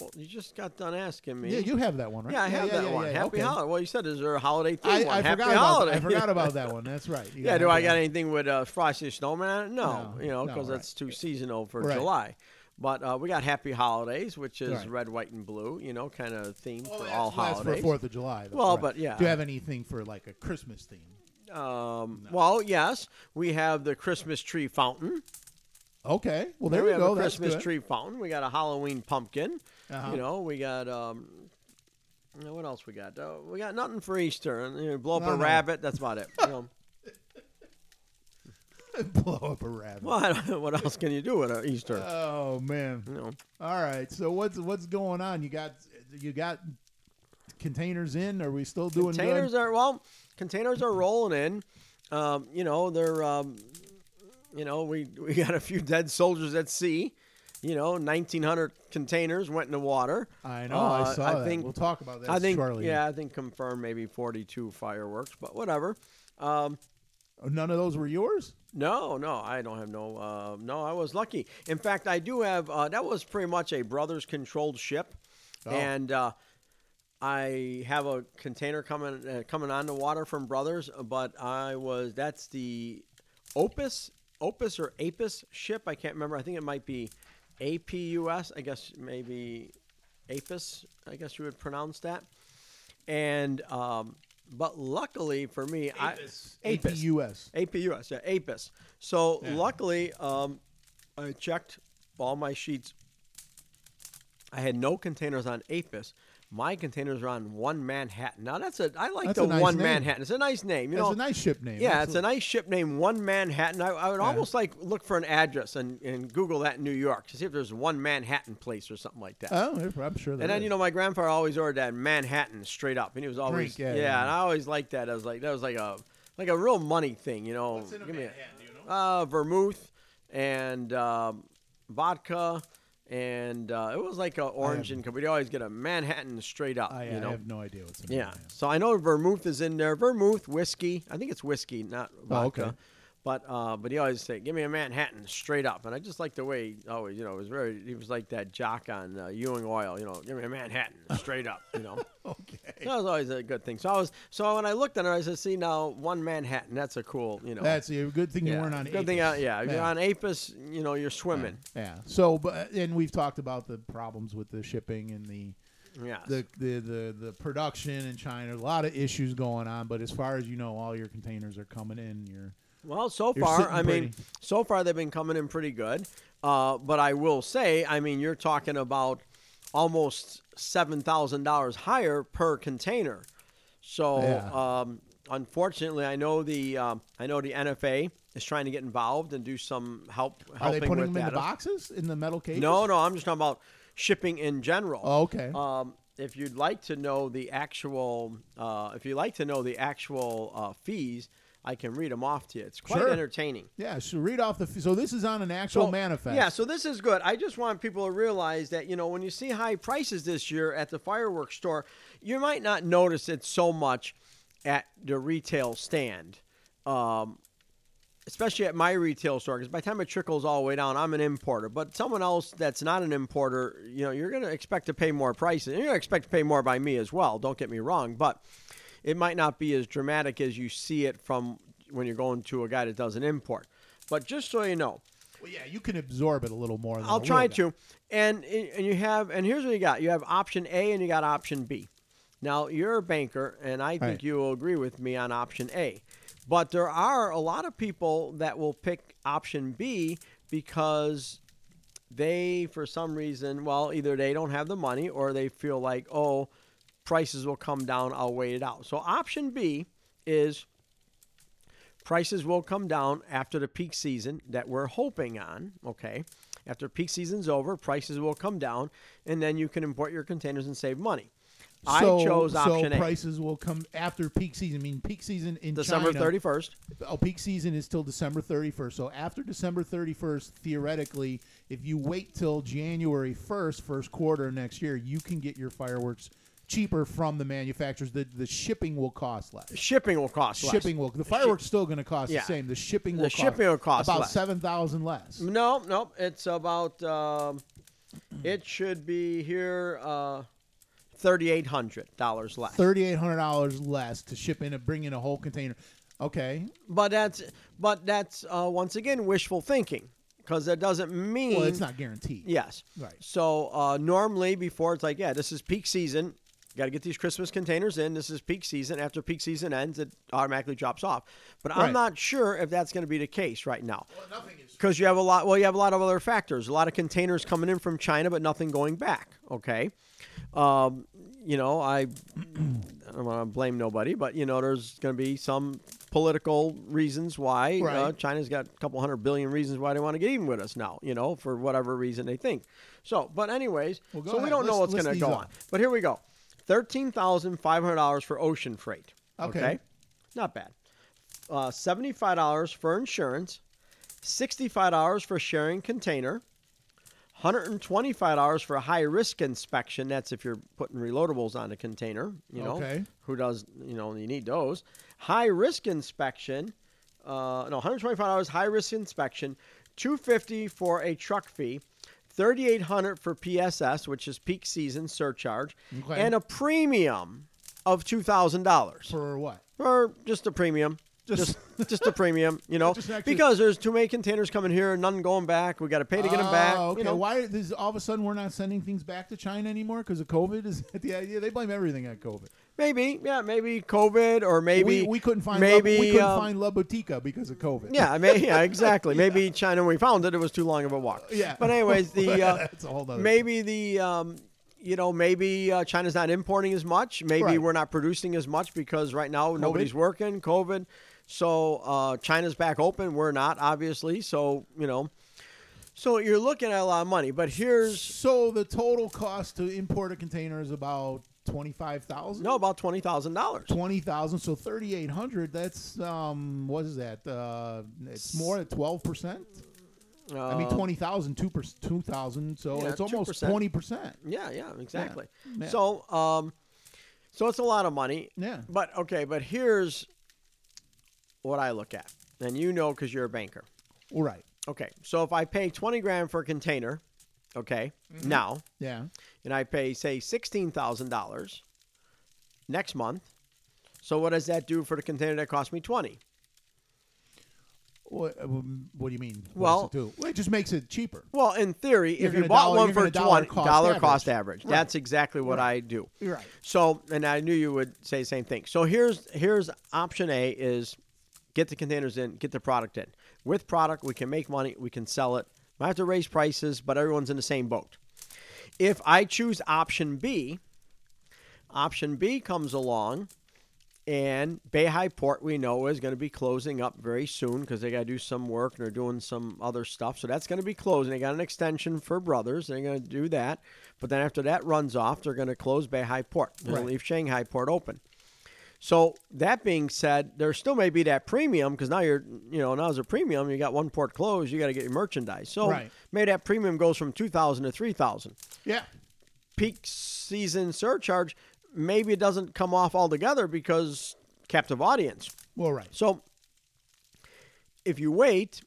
Well, you just got done asking me. Yeah, you have that one, right? Yeah, I have that yeah, one. yeah, Happy okay. holiday. Well, you said is there a holiday theme I, one? I Happy forgot about holiday. that. I forgot about that *laughs* one. That's right. You Yeah, do I got anything with uh, Frosty Snowman? No, No, you know, no, because right. that's too seasonal for Right. July. But uh, we got Happy Holidays, which is Right. red, white, and blue. You know, kind of theme Well, for all holidays. for Fourth of July. though, Well, but yeah. Do you have anything for like a Christmas theme? Um, Well, yes, we have the Christmas tree fountain. Okay. Well, there we you have go. a Christmas tree fountain. We got a Halloween pumpkin. Uh-huh. You know, we got um, you know, what else we got? Uh, we got nothing for Easter. You know, blow up No, a no. rabbit. That's about it. You know. *laughs* Blow up a rabbit. well, *laughs* what else can you do with a Easter? Oh man. you know. All right. So what's what's going on? You got you got containers in? Are we still doing containers good? are well containers are rolling in um, you know they're um, you know we we *laughs* got a few dead soldiers at sea you know 1900 containers went in the water I know. I Uh, saw I that. think- we'll talk about that i think shortly. yeah i think confirmed maybe 42 fireworks but whatever um, Oh, None of those were yours. no, no, I don't have no. Uh, no, I was lucky. In fact, I do have. Uh, that was pretty much a brothers controlled ship, Oh. and uh, I have a container coming uh, coming on the water from Brothers. But I was that's the Opus Opus or Apis ship. I can't remember. I think it might be APUS. I guess maybe Apis. I guess you would pronounce that. And um, but luckily for me, I Apis. APUS. APUS, yeah, APIS. So luckily, um, I checked all my sheets. I had no containers on APIS, My containers are on one Manhattan. Now that's a I like That's the nice one name. Manhattan. It's a nice name. You That's know, a nice ship name. yeah, That's it's a nice ship name, One Manhattan. I, I would Yeah. almost like look for an address and, and Google that in New York to see if there's one Manhattan place or something like that. Oh, I'm sure. and then you know my grandfather always ordered that Manhattan straight up, and he was always Drink, yeah, yeah. and I always liked that. I was like that was like a like a real money thing, you know. Give me a- uh, vermouth and um, vodka. And uh, it was like an orange and you always get a Manhattan straight up. I, you know, I have no idea what's in yeah. there. So I know vermouth is in there. Vermouth, whiskey. I think it's whiskey, not vodka. Oh, okay. But uh, but he always say, "Give me a Manhattan straight up," and I just like the way he always, you know, it was very. He was like that jock on uh, Ewing Oil, you know, "Give me a Manhattan straight up," you know. *laughs* Okay. That was always a good thing. So I was so when I looked at her, I said, "See now, one Manhattan. That's a cool, you know." That's a good thing you yeah. weren't on. Good thing, Apis. uh, yeah. If you're on Apis, you know, you're swimming. Yeah. So, but and we've talked about the problems with the shipping and the Yeah. the the the, the production in China. A lot of issues going on. But as far as you know, all your containers are coming in. You're Well, so You're far, I mean, so far they've been coming in pretty good. Uh, but I will say, I mean, you're talking about almost seven thousand dollars higher per container. So, Yeah. um, unfortunately, I know the um, I know the NFA is trying to get involved and do some help are helping they putting with them in the boxes in the metal cages? No, no, I'm just talking about shipping in general. Oh, okay. Um, if you'd like to know the actual, uh, if you'd like to know the actual uh, fees, I can read them off to you. It's quite Sure. entertaining. yeah. So read off the. So this is on an actual So, manifest. Yeah, so this is good. I just want people to realize that, you know, when you see high prices this year at the fireworks store, you might not notice it so much at the retail stand. Um, especially at my retail store, because by the time it trickles all the way down, I'm an importer. But someone else that's not an importer, you know, you're going to expect to pay more prices. And you're going to expect to pay more by me as well. Don't get me wrong. But it might not be as dramatic as you see it from when you're going to a guy that does an import. But just so you know, Well, yeah, you can absorb it a little more. Than I'll try to. And and you have and here's what you got. You have option A and you got option B. Now you're a banker, and I think Right. you will agree with me on option A. But there are a lot of people that will pick option B because they, for some reason, well, either they don't have the money or they feel like, oh, prices will come down. I'll wait it out. So option B is prices will come down after the peak season that we're hoping on. Okay. After peak season's over, prices will come down, and then you can import your containers and save money. I chose option so A. prices will come after peak season. I mean, peak season in December China- 31st. Oh, peak season is till December 31st. So after December 31st, theoretically, if you wait till January 1st, first quarter next year, you can get your fireworks cheaper from the manufacturers. The the shipping will cost less. Shipping will cost less. Shipping will. The fireworks still going to cost Yeah. the same. The shipping The will shipping will cost about less. seven thousand less. No, no, it's about. Um, it should be here. Uh, Thirty-eight hundred dollars less. Thirty eight hundred dollars less to ship in and bring in a whole container. Okay. But that's but that's uh, once again wishful thinking because that doesn't mean Well, it's not guaranteed. Yes. Right. So uh, normally before it's like, yeah, this is peak season. Got to get these Christmas containers in. This is peak season. After peak season ends, it automatically drops off. But I'm not sure if that's going to be the case right now. Because you have a lot. Well, you have a lot of other factors. A lot of containers coming in from China, but nothing going back. Okay. Um, you know, I, *clears throat* I don't want to blame nobody, but you know, there's going to be some political reasons why uh, China's got a couple hundred billion reasons why they want to get even with us now. You know, for whatever reason they think. So, but anyways, Well, go so we don't know what's going to go off. on. But here we go, thirteen thousand five hundred dollars for ocean freight. Okay. not bad. Uh, Seventy-five dollars for insurance, sixty-five dollars for sharing container. $125 for a high risk inspection. That's if you're putting reloadables on a container, you know. Okay. Who does, you know, you need those. High risk inspection, uh, no, $125 high risk inspection, 250 for a truck fee, 3800 for PSS, which is peak season surcharge, Okay. and a premium of $2,000 For what? For just a premium. Just, just a premium, you *laughs* know, extra- because there's too many containers coming here, none going back. We got to pay to get them oh, back. Oh, okay. You know, Why is all of a sudden we're not sending things back to China anymore because of COVID? Is the idea? They blame everything on COVID. Maybe, yeah, maybe COVID or maybe we, we couldn't find maybe La, we couldn't um, find La Botica because of COVID. yeah, may, yeah, *laughs* exactly. Maybe China when we found it, it was too long of a walk. Yeah. But anyways, the *laughs* uh, That's a whole nother maybe the um, you know, maybe uh, China's not importing as much. Maybe Right. we're not producing as much because right now nobody's working, COVID. So uh, China's back open. We're not, obviously. So, you know, so you're looking at a lot of money. But here's, So the total cost to import a container is about twenty five thousand. no, about $20,000. Twenty thousand, so thirty eight hundred. That's um, what is that? Uh, it's more than twelve percent. I mean, Uh, twenty thousand, two per two thousand. So yeah, it's almost 2%. twenty percent. Yeah, yeah, exactly. yeah. So, um, so it's a lot of money. Yeah. But okay, but here's what I look at, and you know because you're a banker. Right. Okay, so if I pay twenty grand for a container, okay, now, Yeah. And I pay say sixteen thousand dollars next month, so what does that do for the container that cost me twenty? What, um, what do you mean? What does Well- it do? Well, it just makes it cheaper. Well, in theory, You're if you bought dollar- one for dollar twenty cost dollar average. cost average, Right. that's exactly what I do. You're right. So, and I knew you would say the same thing. So here's here's option A is get the containers in, get the product in. With product, we can make money, we can sell it. Might have to raise prices, but everyone's in the same boat. If I choose option B, option B comes along, and Beihai Port we know is going to be closing up very soon because they got to do some work and they're doing some other stuff. So that's going to be closing. They got an extension for Brothers. They're going to do that. But then after that runs off, they're going to close Beihai Port. They're going to leave Shanghai Port open. So that being said, there still may be that premium because now you're, you know, now as a premium, you got one port closed, you got to get your merchandise. So Right. maybe that premium goes from two thousand to three thousand Yeah. peak season surcharge, maybe it doesn't come off altogether because captive audience. Well, right. So if you wait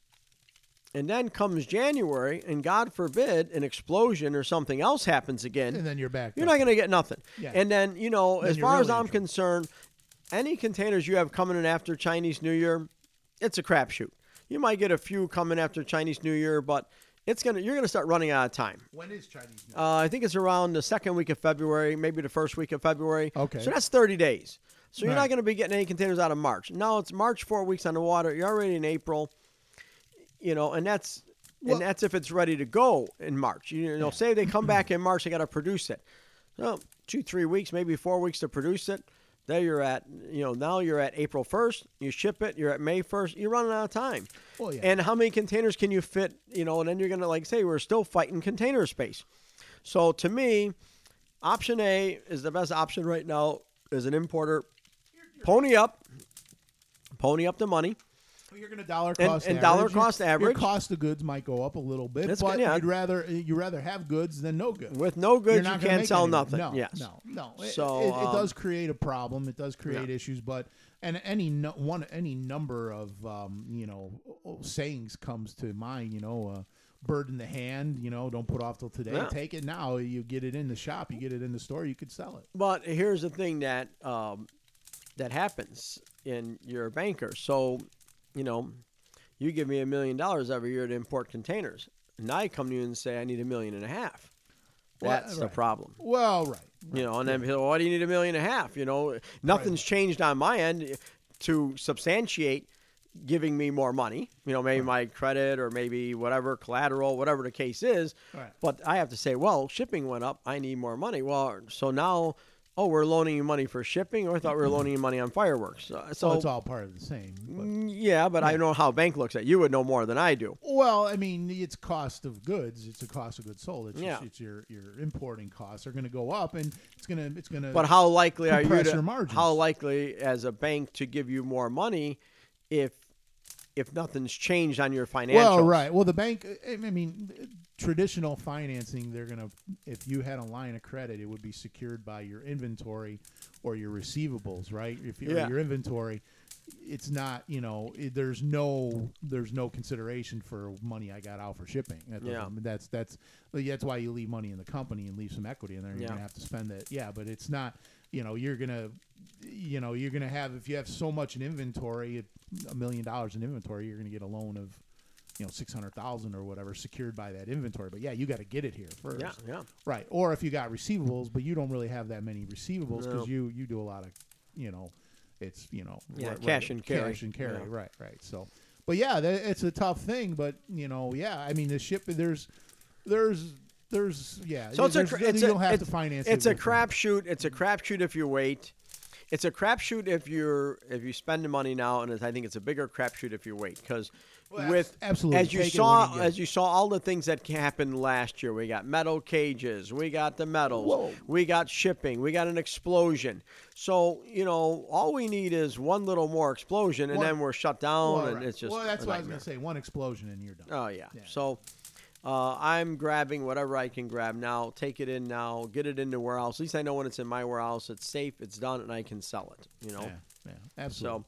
and then comes January and God forbid an explosion or something else happens again, And then you're back. you're not going to get nothing. Yeah. And then, you know, Then as far as I'm concerned, any containers you have coming in after Chinese New Year, it's a crapshoot. You might get a few coming after Chinese New Year, but it's gonna you're gonna start running out of time. When is Chinese New Year? Uh, I think it's around the second week of February, maybe the first week of February. Okay. So that's 30 days. So you're Right. not going to be getting any containers out of March. No, it's March four weeks on the water. You're already in April. You know, and that's Well- and that's if it's ready to go in March. You know, say they come back *clears throat* in March, they got to produce it. So two, three weeks, maybe four weeks to produce it. There you're at. You know, now you're at April 1st. You ship it. You're at May 1st. You're running out of time. Well, yeah. And how many containers can you fit? You know, and then you're gonna like say we're still fighting container space. So to me, option A is the best option right now as an importer. Pony up, pony up the money. You're going to dollar And- cost and average. dollar Your- cost Your average. cost of goods might go up a little bit, That's but good, yeah. you'd rather you rather have goods than no goods. With no goods, you can't sell any- nothing. No, yes. no, no. It- So, it, it, um, does create a problem. It does create Yeah. issues, but and any no, one any number of um, you know sayings comes to mind. You know, uh, bird in the hand. You know, don't put off till today. Yeah. Take it now. You get it in the shop. You get it in the store. You could sell it. But here's the thing that um, that happens in your banker. So, you know, you give me a million dollars every year to import containers, and I come to you and say I need a million and a half. Well, That's the right. problem. Well, right. You know, and then people, why do you need a million and a half? You know, nothing's changed on my end to substantiate giving me more money. You know, maybe my credit or maybe whatever collateral, whatever the case is. Right. But I have to say, well, shipping went up. I need more money. Well, so now, oh, we're loaning you money for shipping, or I thought we were loaning you money on fireworks. Uh, So, So it's all part of the same. But. Mm, yeah, but I know how a bank looks at. it. You would know more than I do. Well, I mean, it's cost of goods. It's a cost of goods sold. It's, Yeah. just, it's your your importing costs are going to go up, and it's going to it's going to. But how likely are you to how likely as a bank to give you more money if if nothing's changed on your financials? Well, right. Well, the bank. I mean, traditional financing. They're going to. If you had a line of credit, it would be secured by your inventory or your receivables, right? If you Yeah. your inventory, it's not. You know, it, there's no there's no consideration for money I got out for shipping. That Yeah. That's that's that's why you leave money in the company and leave some equity in there. You're Yeah. gonna have to spend it. Yeah, but it's not. You know, you're gonna, you know, you're gonna have if you have so much in inventory, a million dollars in inventory, you're gonna get a loan of, you know, six hundred thousand or whatever secured by that inventory. But yeah, you got to get it here first. Yeah, yeah. Right. Or if you got receivables, but you don't really have that many receivables because No. you you do a lot of, you know, it's you know, Yeah, right- cash right, and carry. cash and carry. Yeah. Right. Right. So, but yeah, that, it's a tough thing. But you know, yeah, I mean, the ship there's there's there's yeah. So it's a it's you a don't have it's, to finance. it's it a crapshoot. It's a crapshoot if you wait. It's a crapshoot if you're if you spend the money now, and it's, I think it's a bigger crapshoot if you wait because Well, with absolutely. as you Take saw you as you saw all the things that happened last year. We got metal cages, we got the metals, Whoa. we got shipping, we got an explosion. So you know all we need is one little more explosion, and One- then we're shut down, Well, and right. it's just well, that's a what I was gonna say. One explosion and you're done. Oh yeah. Yeah. So uh, I'm grabbing whatever I can grab now. Take it in now. Get it into warehouse. At least I know when it's in my warehouse. It's safe. It's done, and I can sell it. You know. Yeah, yeah, absolutely. So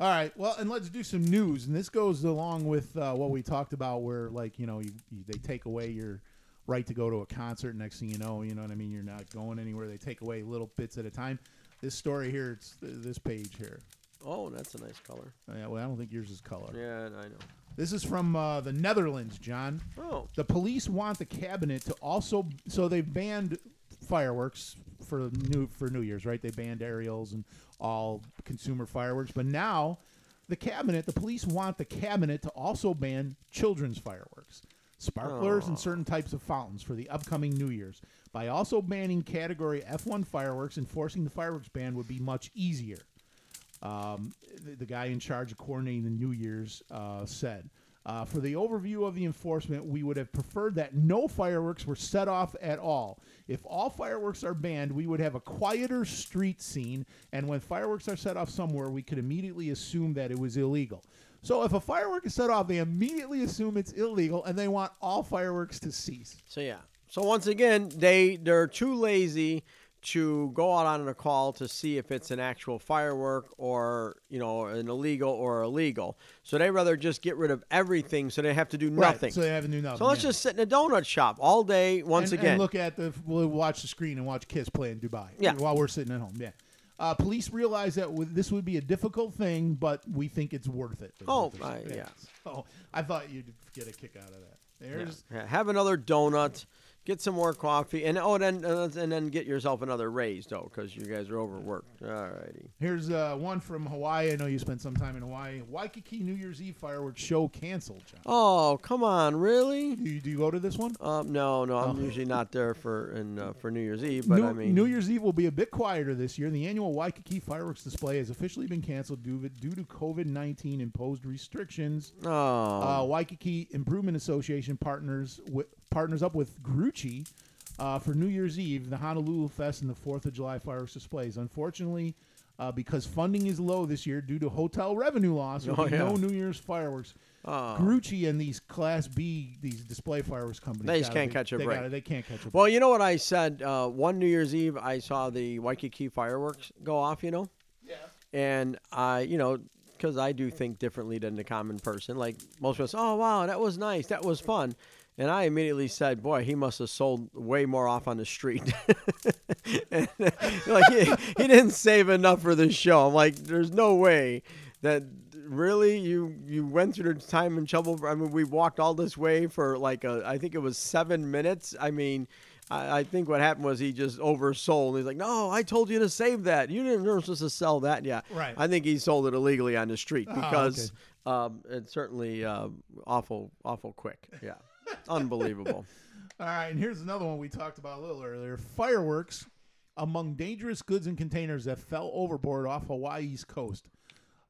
All right, well, and let's do some news, and this goes along with uh, what we talked about, where like you know you, you, they take away your right to go to a concert. Next thing you know, you know what I mean. You're not going anywhere. They take away little bits at a time. This story here, it's th- this page here. oh, that's a nice color. Yeah, well, I don't think yours is color. Yeah, I know. This is from uh, the Netherlands, John. Oh, The police want the cabinet to also so they've banned fireworks for new for New Year's, right? They banned aerials and all consumer fireworks, but now the cabinet, the police want the cabinet to also ban children's fireworks, sparklers and certain types of fountains for the upcoming New Year's. By also banning category F1 fireworks, enforcing the fireworks ban would be much easier um, the, the guy in charge of coordinating the New Year's uh, said. Uh, for the overview of the enforcement, we would have preferred that no fireworks were set off at all. If all fireworks are banned, we would have a quieter street scene, and when fireworks are set off somewhere, we could immediately assume that it was illegal. So if a firework is set off, they immediately assume it's illegal, and they want all fireworks to cease. so yeah. So once again, they they're too lazy to go out on a call to see if it's an actual firework or you know an illegal or illegal. So they rather just get rid of everything, so they have to do nothing. Right, so they have to do nothing. So let's yeah. just sit in a donut shop all day. Once and, again, and look at the we'll watch the screen and watch Kiss play in Dubai. Yeah. while we're sitting at home. Yeah. Uh, police realize that w- this would be a difficult thing, but we think it's worth it. Oh, I- yeah. So *laughs* I thought you'd get a kick out of that. There's Yeah, have another donut, get some more coffee, and oh, then uh, and then get yourself another raise though, because you guys are overworked. Alrighty. here's uh, one from Hawaii. I know you spent some time in Hawaii. Waikiki New Year's Eve fireworks show canceled. John. Oh, come on, really? Do you, do you go to this one? Um, no, no, I'm usually not there for in uh, for New Year's Eve, but New, I mean, New Year's Eve will be a bit quieter this year. The annual Waikiki fireworks display has officially been canceled due, due to COVID 19 imposed restrictions. oh, Uh, Waikiki Improvement Association partners with, partners up with Grucci uh, for New Year's Eve, the Honolulu Fest, and the Fourth of July fireworks displays. Unfortunately, uh, because funding is low this year due to hotel revenue loss, Oh, be no. New Year's fireworks. Oh. Grucci and these Class B, these display fireworks companies, They just can't be- catch a they break. gotta- they can't catch a break. well, you know what I said? Uh, one New Year's Eve, I saw the Waikiki fireworks go off. You know. Yeah. And I, you know, because I do think differently than the common person. Like most people say, "Oh, wow, that was nice. That was fun." And I immediately said, "Boy, he must have sold way more off on the street." *laughs* and, like he, he didn't save enough for the show. I'm like, "There's no way that really you you went through the time and trouble. I mean, we walked all this way for like a, I think it was seven minutes. I mean." I I think what happened was he just oversold. He's like, "No, I told you to save that. You didn't weren't supposed to sell that." yet." Right. I think he sold it illegally on the street Oh, because um, it's certainly uh, awful, awful quick. Yeah, unbelievable. *laughs* All right, and here's another one we talked about a little earlier: fireworks among dangerous goods and containers that fell overboard off Hawaii's coast.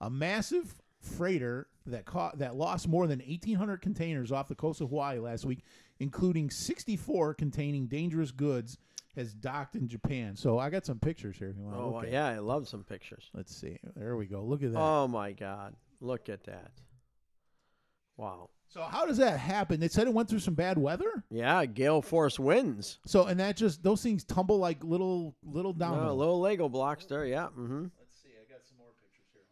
A massive freighter that caught that lost more than 1,800 containers off the coast of Hawaii last week, including 64 containing dangerous goods, has docked in Japan. So I got some pictures here. If you want to Oh look at. yeah, I love some pictures. Let's see. There we go. Look at that. Oh my God, look at that! Wow. So how does that happen? They said it went through some bad weather. Yeah, gale force winds. So and that just those things tumble like little little No, dominoes. little Lego blocks there. Yeah. Mm-hmm. Let's see. I got some more pictures here.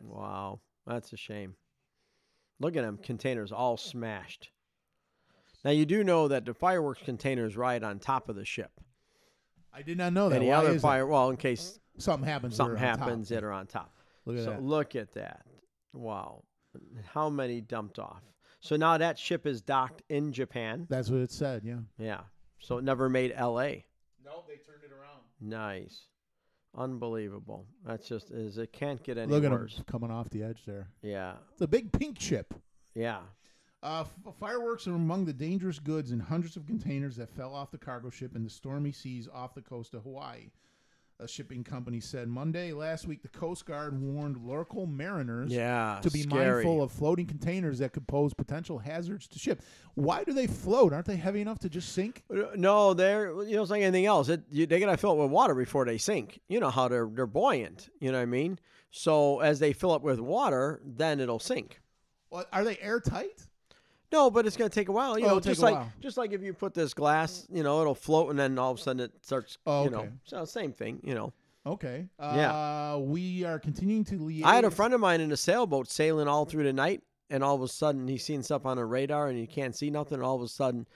Yeah. Wow, that's a shame. Look at them containers all smashed. Now you do know that the fireworks containers ride on top of the ship. I did not know that. Any Why other is that? fire? Well, in case something happens. something they're on top. happens that are on top. Look at so that. look at that. Wow. How many dumped off? So now that ship is docked in Japan. That's what it said. Yeah. Yeah. So it never made LA. No, they turned it around. Nice. Unbelievable. That's just is it can't get any Look at worse. him coming off the edge there. Yeah. It's a big pink chip. Yeah. Uh, f- fireworks are among the dangerous goods in hundreds of containers that fell off the cargo ship in the stormy seas off the coast of Hawaii. A shipping company said Monday last week the Coast Guard warned local mariners Yeah. to be scary. mindful of floating containers that could pose potential hazards to ship. Why do they float? Aren't they heavy enough to just sink? Uh, No, they're you know it's like anything else. It you, they gotta fill it with water before they sink. You know how they're they're buoyant. You know what I mean? So as they fill up with water, then it'll sink. Well, are they airtight? No, but it's gonna take a while. You Oh, know, it'll take just a like while. just like if you put this glass, you know, it'll float and then all of a sudden it starts. Oh, You know, okay. so same thing. You know, Okay. Yeah. Uh, we are continuing to liaise. I had a friend of mine in a sailboat sailing all through the night, and all of a sudden he's seeing stuff on a radar and he can't see nothing. And all of a sudden,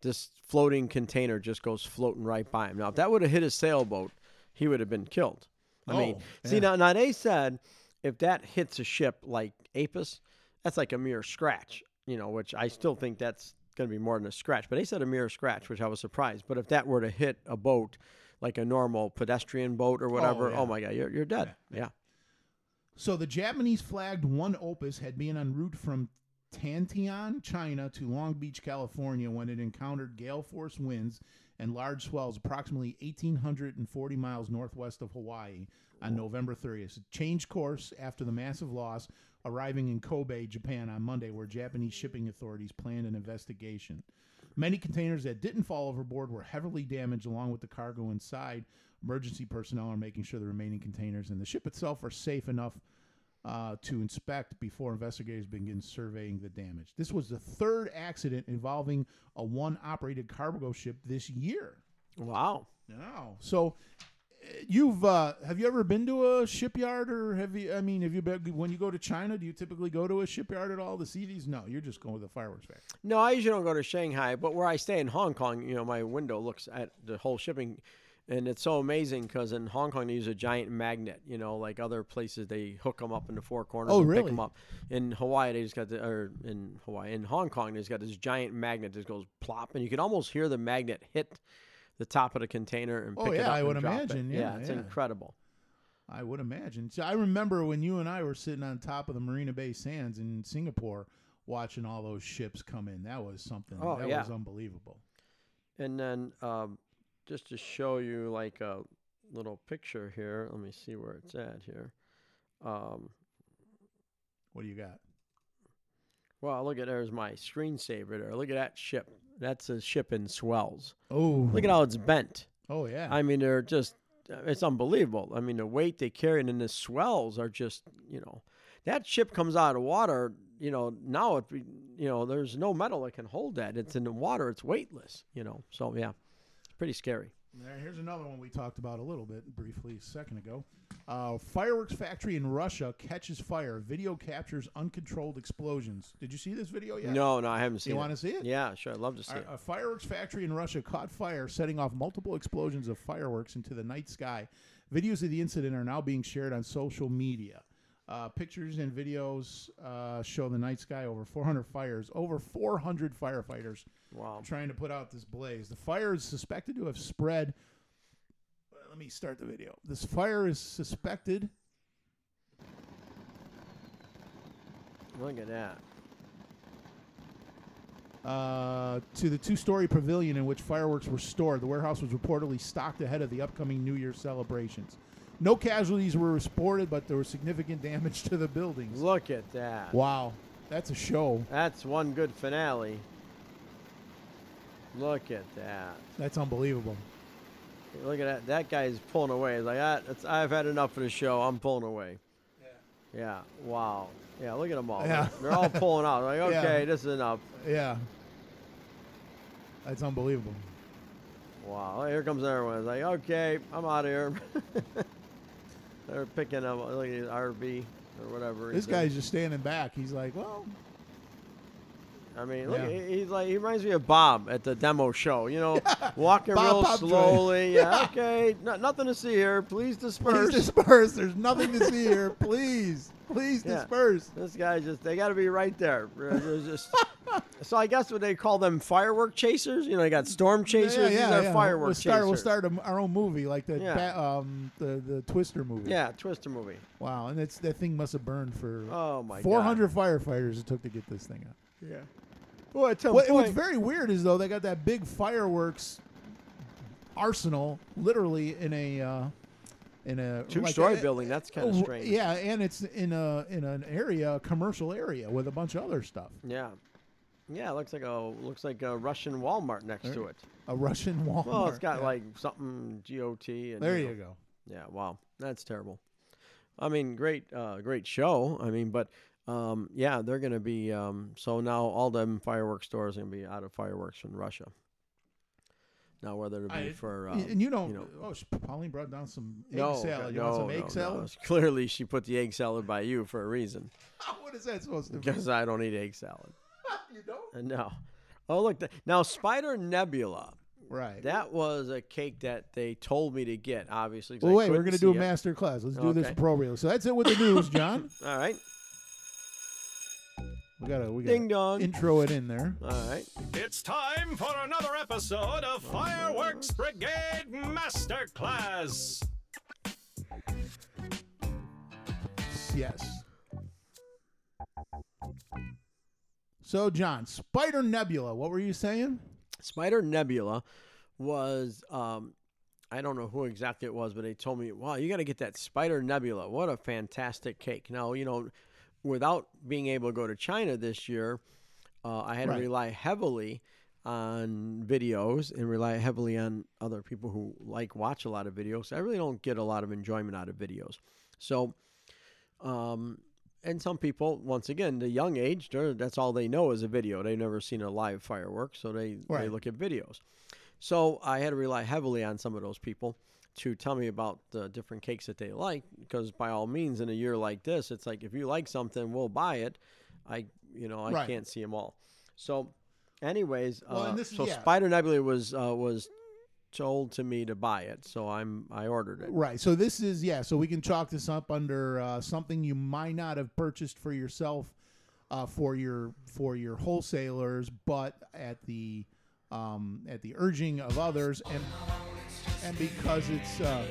this floating container just goes floating right by him. Now, if that would have hit his sailboat, he would have been killed. I mean, Oh, see yeah. now, now they said if that hits a ship like Apus, that's like a mere scratch. You know, which I still think that's going to be more than a scratch. But they said a mere scratch, which I was surprised. But if that were to hit a boat, like a normal pedestrian boat or oh, whatever, oh yeah. oh my God, you're you're dead. yeah. So the Japanese flagged one Apus had been en route from Yantian, China to Long Beach, California when it encountered gale force winds and large swells approximately 1,840 miles northwest of Hawaii on November 30th. It changed course after the massive loss, arriving in Kobe, Japan on Monday, where Japanese shipping authorities planned an investigation. Many containers that didn't fall overboard were heavily damaged along with the cargo inside. Emergency personnel are making sure the remaining containers and the ship itself are safe enough uh, to inspect before investigators begin surveying the damage. This was the third accident involving a one operated cargo ship this year. Wow. Wow. So you've uh, have you ever been to a shipyard or have you I mean have you been when you go to China do you typically go to a shipyard at all to see these? No, you're just going to the fireworks factory. No, I usually don't go to Shanghai, but where I stay in Hong Kong, you know, my window looks at the whole shipping, and it's so amazing because in Hong Kong they use a giant magnet. You know, like other places they hook them up in the four corners Oh, and pick really? them up. In Hawaii they just got the, or in Hawaii, in Hong Kong they just got this giant magnet that goes plop, and you can almost hear the magnet hit the top of the container and Oh, pick it yeah, up I would drop it. imagine. Yeah, it's yeah. incredible. I would imagine. So I remember when you and I were sitting on top of the Marina Bay Sands in Singapore watching all those ships come in. That was something Oh, that yeah. was unbelievable. And then um, just to show you like a little picture here, let me see where it's at here. Um, What do you got? Well, look at there's my screensaver there. Look at that ship. That's a ship in swells. Oh, Look at how it's bent. Oh yeah. I mean, they're just, it's unbelievable. I mean, the weight they carry and then the swells are just, you know, that ship comes out of water, you know, now it you know, there's no metal that can hold that. It's in the water, it's weightless, you know. So, yeah, it's pretty scary. There, here's another one we talked about a little bit briefly a second ago. Uh, fireworks factory in Russia catches fire. Video captures uncontrolled explosions. Did you see this video yet? No, no, I haven't seen it. You it. want to see it? Yeah, sure. I'd love to see A, it. a fireworks factory in Russia caught fire, setting off multiple explosions of fireworks into the night sky. Videos of the incident are now being shared on social media. Uh, pictures and videos uh, show the night sky over 400 fires, over 400 firefighters Wow. trying to put out this blaze. The fire is suspected to have spread. Let me start the video. This fire is suspected. Look at that. uh, to the two-story pavilion in which fireworks were stored. The warehouse was reportedly stocked ahead of the upcoming New Year celebrations. No casualties were reported, but there was significant damage to the buildings. Look at that. Wow, that's a show. That's one good finale. Look at that. That's unbelievable. Look at that. That guy's pulling away. He's like, ah, that's, I've had enough of the show. I'm pulling away. Yeah. Yeah. Wow. Yeah. Look at them all. Yeah. They're all pulling out. Like, *laughs* Yeah. okay, this is enough. Yeah, that's unbelievable. Wow. Here comes everyone. It's like, okay, I'm out of here. *laughs* They're picking up like an RV or whatever. This guy's just standing back. He's like, well, I mean, look, Yeah. he- he's like he reminds me of Bob at the demo show. You know, *laughs* walking Bob real slowly. *laughs* Yeah, okay, no, nothing to see here. Please disperse. please disperse. There's nothing to see here. *laughs* Please. *laughs* Please Yeah. disperse. This guy just, they got to be right there. *laughs* Just, so I guess what they call them firework chasers. You know, they got storm chasers. Yeah, yeah, are yeah. firework we'll start, We'll start a, our own movie, like the Yeah. ba- um the the Twister movie. Yeah, Twister movie. Wow, and it's that thing must have burned for Oh, my God. 400 firefighters it took to get this thing out. Yeah. Well, at some What, what's very weird is though they got that big fireworks arsenal, literally in a uh, in a like Two-story a- building. That's kind of strange. Yeah, and it's in a in an area, a commercial area with a bunch of other stuff. Yeah. Yeah, it looks like a looks like a Russian Walmart next to it. A Russian Walmart. Well, it's got yeah. like something GOT and There know. you go. Yeah, wow, that's terrible. I mean, great, uh, great show. I mean, but um, yeah, they're going to be. Um, so now all them fireworks stores are going to be out of fireworks from Russia. Now, whether it be I- for uh, and you don't. know, oh, sh- Pauline brought down some egg no, salad. You no, want some no, egg no. salad? *laughs* Clearly, she put the egg salad by you for a reason *laughs* what is that supposed to be? because I don't eat egg salad. *laughs* you don't. Uh, No. Oh, look. th- Now, Spider Nebula. Right. That was a cake that they told me to get. Obviously, 'cause well, I wait, we're couldn't going to do a see it. master class. Let's do this Okay. appropriately. So that's it with the news, John. All right. We gotta, we Ding gotta dong. intro it in there. All right. It's time for another episode of Fireworks Brigade Masterclass. Yes. So, John, Spider Nebula. What were you saying? Spider Nebula was um I don't know who exactly it was, but they told me, "Wow, you got to get that Spider Nebula. What a fantastic cake!" Now, you know, without being able to go to China this year, uh, I had Right. to rely heavily on videos and rely heavily on other people who like watch a lot of videos. I really don't get a lot of enjoyment out of videos. So, um, and some people, once again, the young age, that's all they know is a video. They've never seen a live fireworks, so they, they look at videos. So I had to rely heavily on some of those people to tell me about the different cakes that they like, because by all means, in a year like this, it's like if you like something, we'll buy it. I, you know, I Right. can't see them all. So, anyways, Well, uh, this so yeah. Spider Nebula was uh, was told to me to buy it, so I'm I ordered it. Right. So this is yeah. So we can chalk this up under uh, something you might not have purchased for yourself, uh, for your for your wholesalers, but at the um, at the urging of others, and and because it's uh,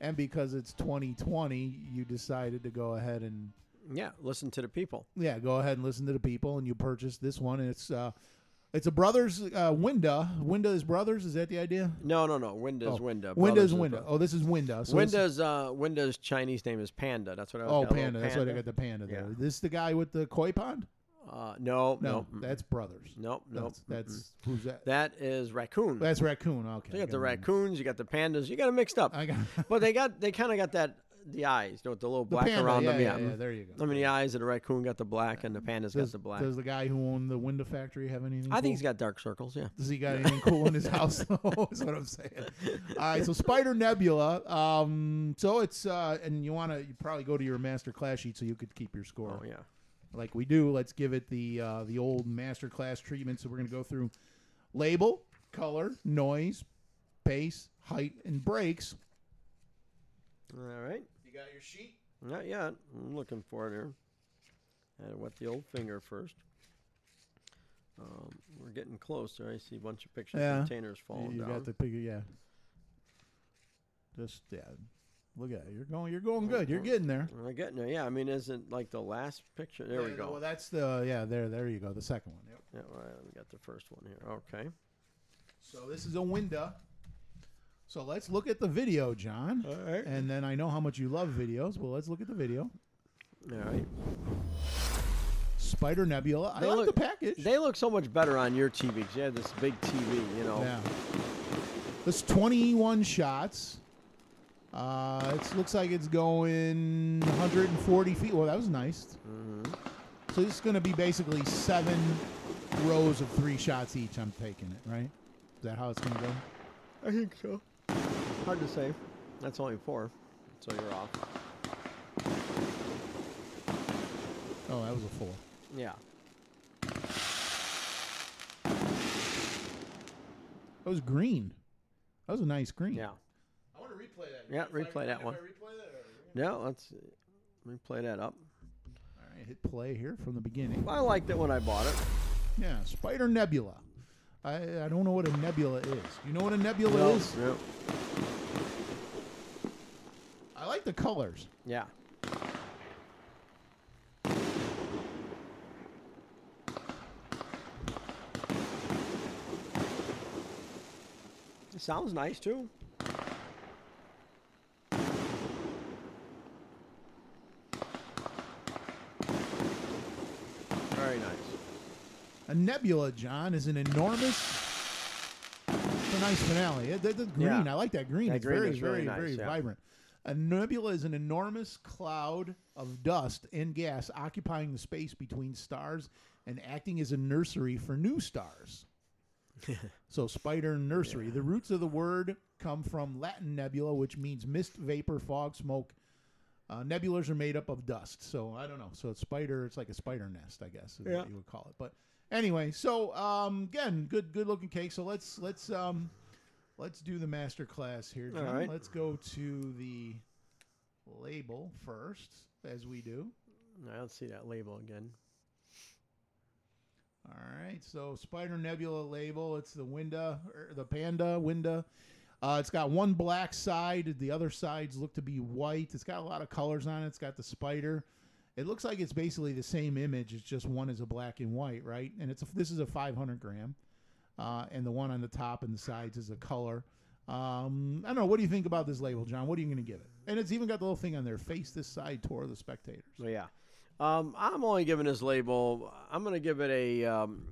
and because it's 2020, you decided to go ahead and Yeah, listen to the people. yeah, go ahead and listen to the people, and you purchased this one. And it's uh, it's a brothers uh, Winda. Winda is brothers. Is that the idea? No, no, no. Winda's Oh, Winda. Winda Brothers is is Winda. Oh, this is Winda. So Winda's uh, Winda's Chinese name is Panda. That's what I was. Oh, panda. That's why they panda. got the panda there. Yeah. This the guy with the koi pond? Uh, no, No, no, that's brothers. nope, nope. That's, that's who's that? That is raccoon. That's raccoon. Okay. So you got the raccoons, you got the pandas, you got them mixed up. I got *laughs* but they got they kind of got that the eyes, you know, with the little the black panda. around yeah, them. yeah, Yeah, yeah, There you go. I mean, the eyes of the raccoon got the black, and the pandas got the black. does the guy who owned the Winda factory have anything? I think he's got dark circles. Yeah. Does he got anything cool in his *laughs* house? though, *laughs* is what I'm saying. All right, so Spider Nebula. Um, so it's uh, and you want to you probably go to your master class sheet so you could keep your score. Oh yeah. Like we do. Let's give it the uh, the old master class treatment. So we're going to go through label, color, noise, pace, height, and brakes. All right. You got your sheet. Not yet. I'm looking for it here. And wet the old finger first. Um, we're getting closer. I see a bunch of pictures Yeah. of containers falling you down. got the picture, yeah. Just yeah. Look at it. You're going. You're going good. You're getting there. We're getting there. Yeah, I mean, isn't like the last picture? There we go. Well, that's the yeah. There, there you go. The second one. Yep. yeah, right, we got the first one here. Okay. So this is a Winda. So let's look at the video, John. All right. And then I know how much you love videos. Well, let's look at the video. All right. Spider Nebula. I They like look- the package. They look so much better on your TV. you have this big TV, you know. Yeah. This 21 shots. Uh, it looks like it's going 140 feet. Well, that was nice. Mm-hmm. So this is going to be basically seven rows of three shots each. I'm taking it, right? Is that how it's going to go? I think so. Hard to say. That's only four, so you're off. Oh, that was a four. Yeah. That was green. That was a nice green. Yeah. I want to replay that. Yeah, replay that one. replay that? Yeah, let's replay that up. right, hit play here from the beginning. I liked it when I bought it. Yeah, Spider Nebula. I, I don't know what a nebula is. Do you know what a nebula No, is? yeah. I like the colors. Yeah. It sounds nice too. Very nice. A nebula, John, is an enormous. It's a nice finale. The, the green, Yeah. I like that green. That it's green very, is really very, nice, very yeah. vibrant. A nebula is an enormous cloud of dust and gas occupying the space between stars and acting as a nursery for new stars. *laughs* so, spider nursery. The roots of the word come from Latin nebula, which means mist, vapor, fog, smoke. Uh, nebulas are made up of dust, so I don't know. So it's spider. It's like a spider nest, I guess, is Yeah. what you would call it. But anyway, so um, again, good, good looking cake. So let's let's um, let's do the master class here, John. right. Let's go to the label first, as we do. I don't see that label again. All right, so Spider Nebula label. It's the Winda, or the Panda Winda. Uh, it's got one black side. The other sides look to be white. It's got a lot of colors on it. It's got the spider. It looks like it's basically the same image. It's just one is a black and white, right? And it's a, this is a 500 gram, uh, and the one on the top and the sides is a color. Um, I don't know. What do you think about this label, John? What are you going to give it? And it's even got the little thing on there: face this side toward the spectators. So yeah, um, I'm only giving this label. I'm gonna give it a. Um,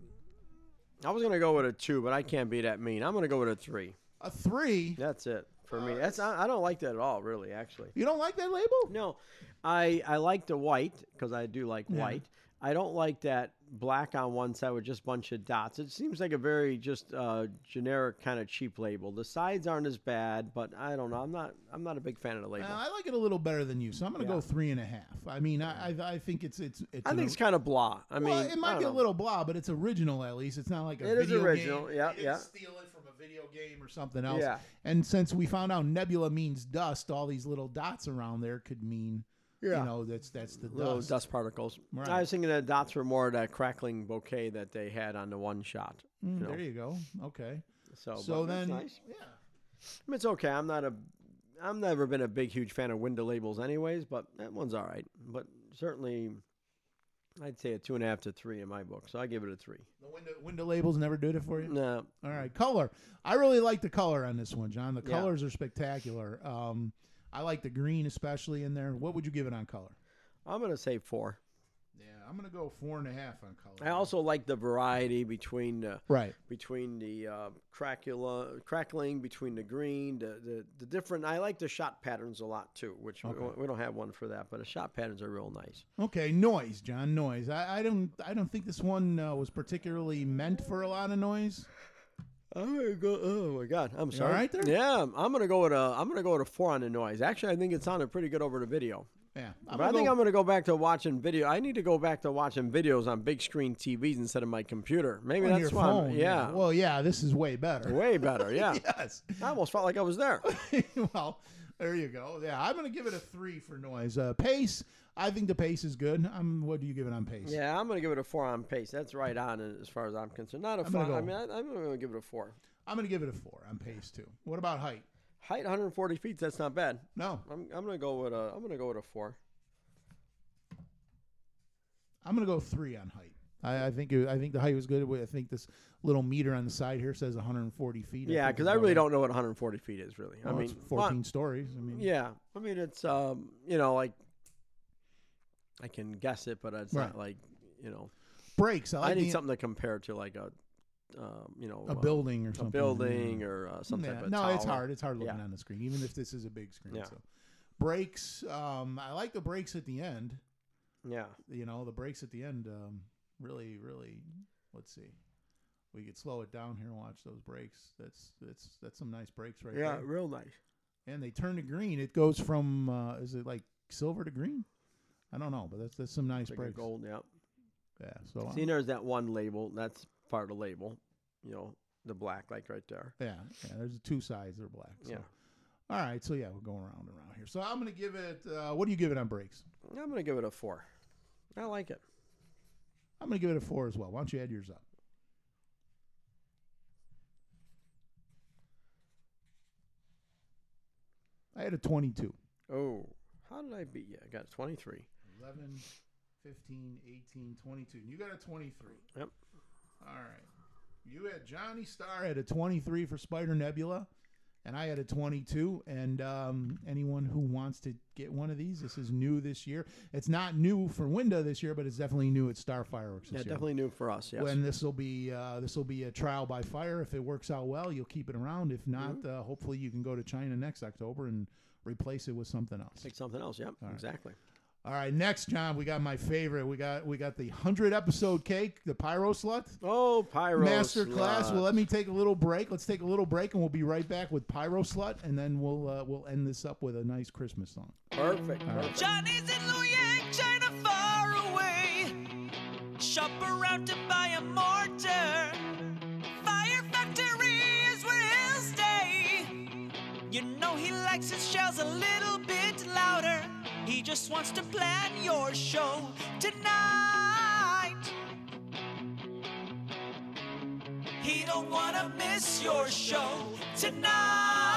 I was gonna go with a two, but I can't be that mean. I'm gonna go with a three. A three. That's it for me. Uh, That's I, I don't like that at all, really. Actually, You don't like that label? no, I I like the white because I do like Yeah. white. I don't like that black on one side with just a bunch of dots. It seems like a very just uh, generic kind of cheap label. The sides aren't as bad, but I don't know. I'm not I'm not a big fan of the label. Uh, I like it a little better than you, so I'm going to Yeah. go three and a half. I mean, I I, I think it's it's it's. I think it's kind of blah. I mean, it might be a little blah, but it's original at least. It's not like a It is original, yeah, yeah. Steal it from a video game or something else. Yeah. And since we found out nebula means dust, all these little dots around there could mean, Yeah. you know, that's that's the little dust. dust, particles. Right. I was thinking that dots were more that crackling bouquet that they had on the one shot. Mm, you know. There you go. Okay. So, So then, nice. yeah. I mean, it's okay. I'm not a, I'm never been a big huge fan of Winda labels, anyways. But that one's all right. But certainly, I'd say a two and a half to three in my book. So I give it a three. The Winda Winda labels never did it for you. No, All right, color. I really like the color on this one, John. The Yeah. colors are spectacular. Um, I like the green especially in there. What would you give it on color? I'm gonna say four. Yeah, I'm gonna go four and a half on color. I also like the variety between the right. between the uh, crackling, between the green, the, the the different. I like the shot patterns a lot too, which we, we don't have one for that, but the shot patterns are real nice. Okay, noise, John. Noise. I, I don't. I don't think this one uh, was particularly meant for a lot of noise. I'm gonna go. Oh my god, I'm sorry. all right there? Yeah, I'm gonna go with a. I'm gonna go with a four on the noise. Actually, I think it sounded pretty good over the video. Yeah, but I think I'm gonna go back to watching video. I need to go back to watching videos on big screen TVs instead of my computer. Maybe on that's your why. I'm- phone. yeah, Well, yeah, this is way better. way better. *laughs* Yeah, yes. I almost felt like I was there. *laughs* well, there you go. Yeah, I'm gonna give it a three for noise. Uh, pace. I think the pace is good. Um, what do you give it on pace? Yeah, I'm gonna give it a four on pace. That's right on it as far as I'm concerned. Not a I'm gonna five. I mean, I, I'm gonna give it a four. I'm gonna give it a four on pace too. What about height? Height 140 feet. That's not bad. No, I'm, I'm gonna go with a. I'm gonna go with a four. I'm gonna go three on height. I, I think it, I think the height was good. I think this little meter on the side here says 140 feet. Yeah, because it's I really don't know what 140 feet is really. right. I mean, it's well, 14 stories. I mean, Yeah, I mean it's um you know like I can guess it, but it's Right. not like you know brakes. I, I, like need the- something to compare to like a um, you know a uh, building or a something. building or uh, some Yeah, type of no, it's tower. hard. It's hard looking Yeah. on the screen, even if this is a big screen. Yeah. So, brakes. Um, I like the breaks at the end. Yeah, You know, the breaks at the end. Um, really, really. Let's see. We could slow it down here and watch those breaks. That's that's that's some nice breaks right there. yeah, there. real nice. And they turn to green. It goes from uh, is it like silver to green? I don't know, but that's that's some nice breaks. gold, yeah. Yeah. So See, there's that one label. That's part of the label. You know, the black, like right there. yeah, yeah. There's two sides. They're black. So. Yeah. All right. So yeah, we're going around and around here. So I'm gonna give it. Uh, what do you give it on breaks? I'm gonna give it a four. I like it. I'm going to give it a four as well. Why don't you add yours up? I had a 22. Oh, how did I beat you? I got 23. 11, 15, 18, 22. You got a 23. Yep. All right. You had Johnny Starr had a 23 for Spider Nebula, and I had a 22. And um, anyone who wants to get one of these, this is new this year. It's not new for Winda this year, but it's definitely new at Star Fireworks this Yeah, year. definitely new for us. Yes. When this will be uh, this will be a trial by fire. If it works out well, you'll keep it around. If not, Mm-hmm. uh, hopefully you can go to China next October and replace it with something else. Pick something else. Yep. Exactly. All right, next, John, we got my favorite. We got we got the hundred episode cake, the Pyro Slut Oh, Pyro master class. Well, let me take a little break. Let's take a little break, and we'll be right back with Pyro Slut, and then we'll uh, we'll end this up with a nice Christmas song. Perfect. perfect. Johnny's in Liuyang, China far away. Shop around to buy just wants to plan your show tonight. He don't wanna miss your show tonight.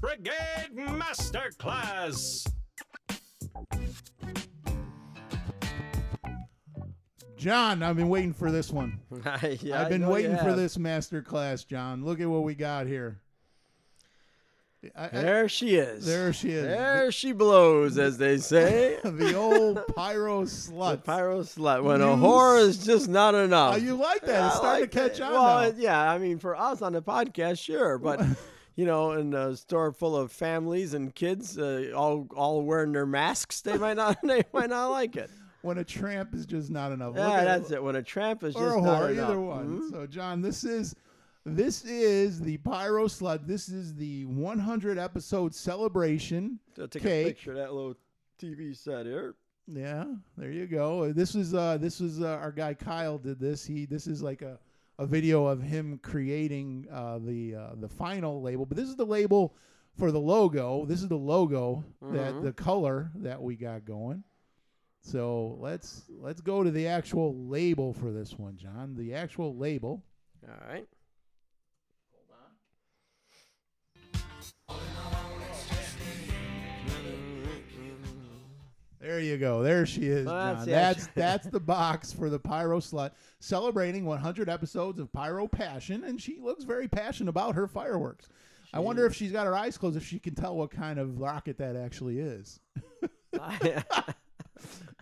Brigade Masterclass. John, I've been waiting for this one. *laughs* yeah, I've been oh, waiting for this master class, John. Look at what we got here. I- I- There she is. there she is. There she blows, as they say. *laughs* the old pyro *laughs* The slut. pyro slut. When a whore is just not enough. Oh, you like that? Yeah, it's I starting like to catch it. on Well, now. yeah, I mean, for us on the podcast, sure, but you know, in a store full of families and kids, uh, all all wearing their masks, they might not *laughs* they might not like it. when a tramp is just not enough. Look Yeah, at- that's it. When a tramp is or just a not whore, enough. either one. Mhm. So, John, this is this is the Pyro Slut. This is the 100 episode celebration. So take cake. a picture of that little TV set here. Yeah, there you go. This is uh this was uh, our guy Kyle did this. He this is like a a video of him creating uh the uh, the final label, but this is the label for the logo. This is the logo that Mhm. the color that we got going. So, let's let's go to the actual label for this one, John. The actual label. All right. There you go. There she is, that's John. That's *laughs* that's the box for the Pyro Slut, celebrating 100 episodes of Pyro Passion, and she looks very passionate about her fireworks. I wonder if she's got her eyes closed, if she can tell what kind of rocket that actually is. *laughs* *laughs*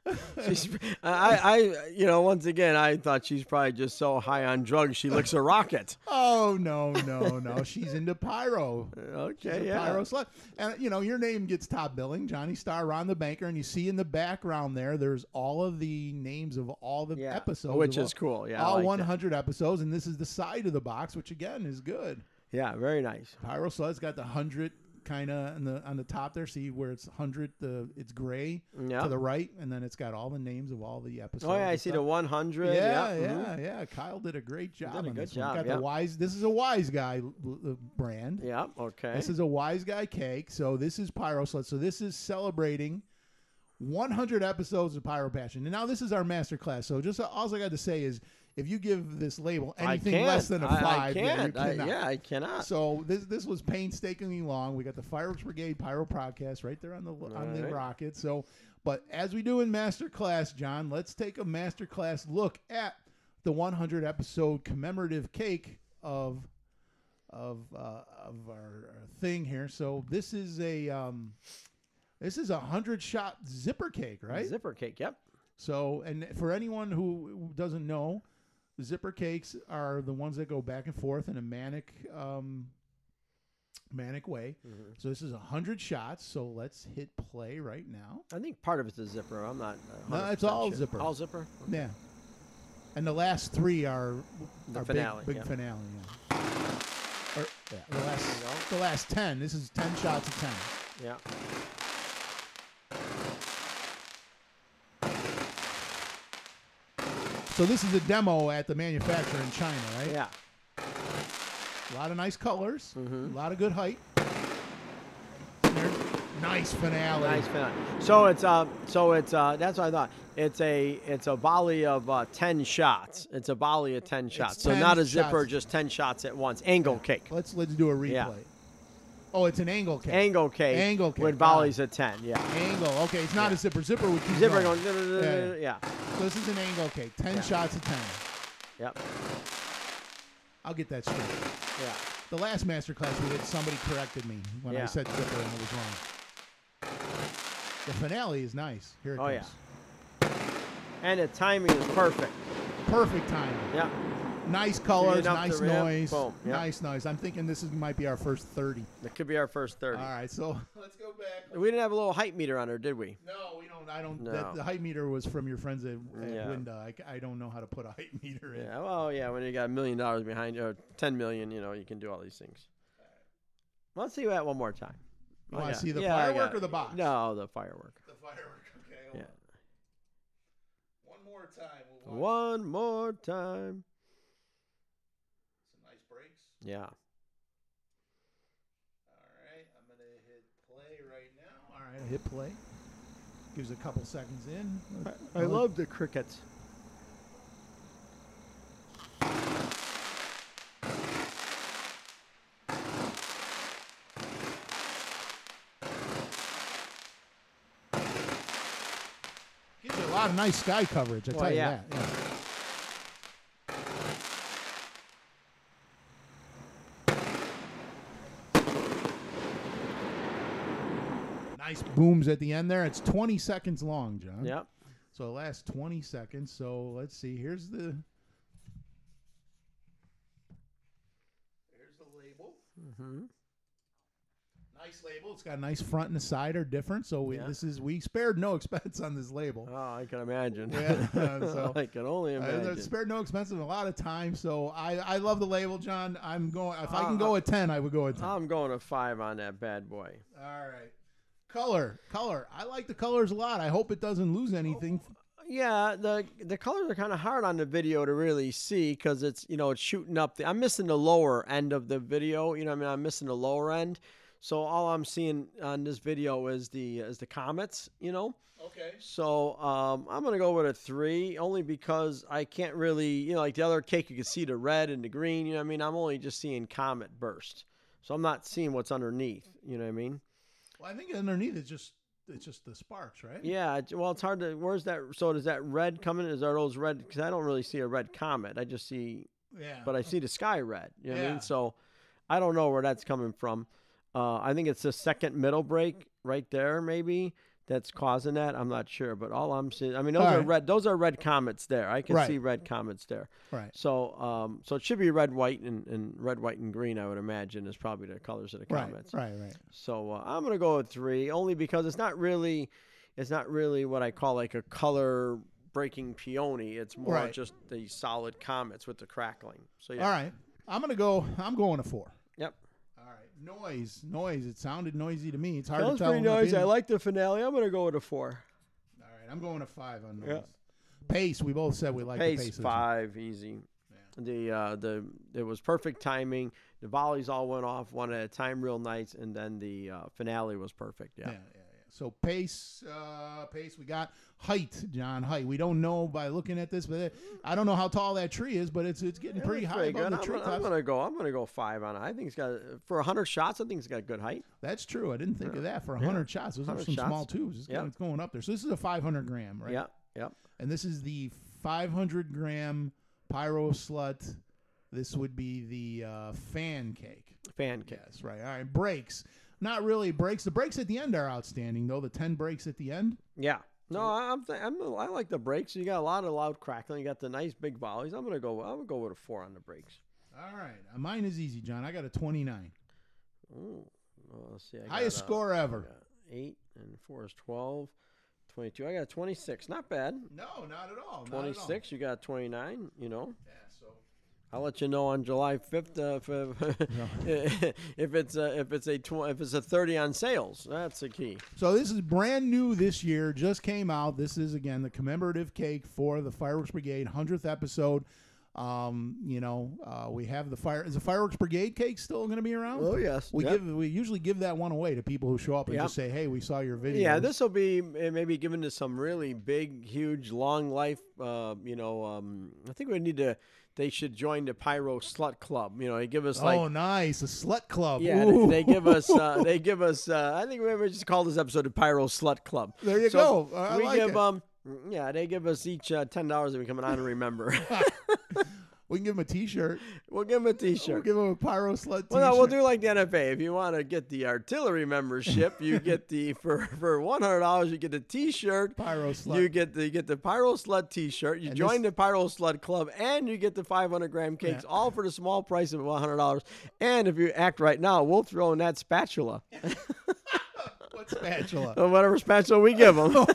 *laughs* she's, I, I, you know, once again, I thought she's probably just so high on drugs she licks a rocket. *laughs* Oh no, no, no! She's into pyro. *laughs* Okay, yeah. pyro slut, and you know your name gets top billing, Johnny Star, Ron the Banker, and you see in the background there, there's all of the names of all the Yeah, episodes, which is all- cool. Yeah, all like that. 100 episodes, and this is the side of the box, which again is good. Yeah, very nice. Pyro Slut's got the hundred kind of on the on the top there. See where it's hundred, the it's gray Yeah. to the right, and then it's got all the names of all the episodes. Oh yeah, I see stuff. the 100. Yeah, yeah, yeah, mhm. yeah. Kyle did a great job. did a on good this one. job, Got yeah. the wise. This is a wise guy l- brand. Yeah, okay. This is a wise guy cake. So this is Pyro Slut. So this is celebrating 100 episodes of Pyro Passion. And now this is our master class. So just all I got to say is, if you give this label anything less than a I- five, yeah, you can't. I, cannot. yeah, I cannot. So this this was painstakingly long. We got the Fireworks Brigade Pyro podcast right there on the on the Alright. rocket. So, but as we do in master class, John, let's take a master class look at the 100 episode commemorative cake of of uh, of our, our thing here. So this is a um, this is a hundred shot zipper cake, right? Zipper cake. Yep. So, and for anyone who doesn't know, zipper cakes are the ones that go back and forth in a manic, um, manic way. Mm-hmm. So this is a hundred shots. So let's hit play right now. I think part of it's a zipper. I'm not. No, it's all sure. zipper. All zipper. Yeah. And the last three are The finale, big, big yeah. finale. Yeah. Or, yeah, the last the last ten. This is ten shots of ten. Yeah. So this is a demo at the manufacturer in China, right? Yeah. A lot of nice colors. mm-hmm. A lot of good height. Nice finale. Nice finale. So it's uh so it's uh that's what I thought. It's a it's a volley of uh, ten shots. It's a volley of ten shots. so 10 not a zipper, shots. just ten shots at once. Angle cake. Let's let's do a replay. Yeah. Oh, it's an angle cake. Angle cake. Angle cake, With volleys of ten. Yeah. Angle. Okay, it's not Yeah. a zipper. Zipper would keep Zipper going. going. Yeah, Yeah. So this is an angle cake. Ten Yeah. shots at ten. Yep. I'll get that straight. Yeah. The last master class we did, somebody corrected me when I said zipper and it was wrong. The finale is nice. Here it Oh comes. yeah. And the timing is perfect. Perfect timing. Yeah. Nice colors, nice noise. boom, yeah. Nice noise. I'm thinking this is, might be our first 30. It could be our first thirty. All right, so *laughs* let's go back. We didn't have a little height meter on her, did we? No, we don't. I don't. No. That, the height meter was from your friends at, at Yeah. Winda. I, I don't know how to put a height meter in. Yeah. Well, yeah. When you got a million dollars behind you, or ten million, you know, you can do all these things. Let's see that one more time. You Oh, wanna see the Yeah, firework or the box? No, the firework. The firework. Okay. Yeah. on. One more time. We'll One more time. Some nice breaks. Yeah. All right, I'm gonna hit play right now. All right, I hit play. Gives a couple seconds in. I love the crickets. Gives you a lot of nice sky coverage. I Well, tell you yeah. that. Yeah. Nice booms at the end there. It's 20 seconds long, John. Yep. So it lasts 20 seconds. So let's see. Here's the. Here's the label. Mm-hmm. Nice label. It's got a nice front and the side are different. So we, Yeah. this is we spared no *laughs* expense on this label. Oh, I can imagine. Yeah, *laughs* so- I can only Uh, spared no expense and a lot of time. So I, I love the label, John. I'm going. If I can Uh, go at 10, I would go at 10. I'm going a five on that bad boy. All right. Color, color. I like the colors a lot. I hope it doesn't lose anything. Yeah, the the colors are kind of hard on the video to really see because it's you know it's shooting up. The, I'm missing the lower end of the video. You know, what I mean, I'm missing the lower end. So all I'm seeing on this video is the is the comets. You know. Okay. So um, I'm gonna go with a three, only because I can't really, you know, like the other cake, you can see the red and the green. You know, what I mean, I'm only just seeing comet burst, so I'm not seeing what's underneath. You know what I mean? Well, I think underneath it's just it's just the sparks, right? Yeah. Well, it's hard to. Where's that? So does that red coming? Is are those red? Because I don't really see a red comet. I just see, Yeah. but I see the sky red. You know what I Yeah. mean? So I don't know where that's coming from. Uh, I think it's the second middle break right there, maybe that's causing that. I'm not sure, but all I'm seeing, I mean, those All are right. red. Those are red comets there. I can Right. see red comets there. right. So, um, so it should be red, white, and, and red, white, and green. I would imagine is probably the colors of the Right. comets. Right. Right. So uh, I'm gonna go with three, only because it's not really, it's not really what I call like a color breaking peony. It's more Right. just the solid comets with the crackling. So yeah. All right. I'm gonna go. I'm going to four. Yep. All right. Noise. Noise. It sounded noisy to me. It's hard Sounds to tell. pretty in noisy. I like the finale. I'm gonna go with a four. All right. I'm going to five on noise. Yeah. Pace. We both said we like the Pace pace. one. five, easy. The uh, the it was perfect timing. The volleys all went off one at a time, real nice, and then the uh, finale was perfect. Yeah. Yeah, yeah, yeah. So pace, uh, pace. We got height, John. Height. We don't know by looking at this, but it, I don't know how tall that tree is, but it's it's getting Yeah, pretty high pretty above the I'm, tree I'm gonna go. I'm gonna go five on it. I think it's got for hundred shots. I think it's got good height. That's true. I didn't think of that. For Yeah. 100 shots, those are some shots. small tubes. It's, Yep. going, it's going up there. So this is a 500 gram, right? Yep. Yep. And this is the 500 gram pyro slut. This would be the uh, fan cake. Fan cake. Yes, right. All right. Breaks. Not really breaks. The breaks at the end are outstanding, though. The 10 breaks at the end. Yeah. No, I- I'm, th- I'm I like the breaks. You got a lot of loud crackling. You got the nice big volleys. I'm gonna go. I'm gonna go with a four on the breaks. All right. Uh, mine is easy, John. I got a 29. Ooh. Well, let's see. I Highest got, uh, score ever. Eight and four is 12. 22. I got 26. Not bad. No, not at all. not at all. 26. You got 29. You know. Yeah, I'll let you know on July 5th uh, if, *laughs* if it's a, if it's a tw- if it's a 30 on sales. That's the key. So this is brand new this year. Just came out. This is again the commemorative cake for the Fireworks Brigade hundredth episode. Um, you know, uh, we have the fire. Is the Fireworks Brigade cake still going to be around? Oh yes. We Yep. give we usually give that one away to people who show up and Yep. just say, "Hey, we saw your video." Yeah, this will be uh, maybe given to some really big, huge, long life. Uh, you know, um, I think we need to. They should join the Pyro Slut Club. You know, they give us like. oh, nice, a slut club. Yeah, they, they give us. Uh, they *laughs* give us. Uh, I think we just call this episode the Pyro Slut Club. There you So go. I we like give it. um. Yeah, they give us each uh, ten dollars if we come on and remember. *laughs* *laughs* we can give them a T-shirt. we'll give them a We'll give them a pyro slut T-shirt. Well, no, we'll do like the NFA. If you want to get the artillery membership, you *laughs* get the for for one hundred dollars you get the T-shirt. Pyro slut. You get the you get the Pyro Slut T-shirt. You And join this- the Pyro Slut Club, and you get the 500 gram cakes, all for the small price of 100 dollars. And if you act right now, we'll throw in that spatula, *laughs* what spatula? *laughs* whatever spatula we give them.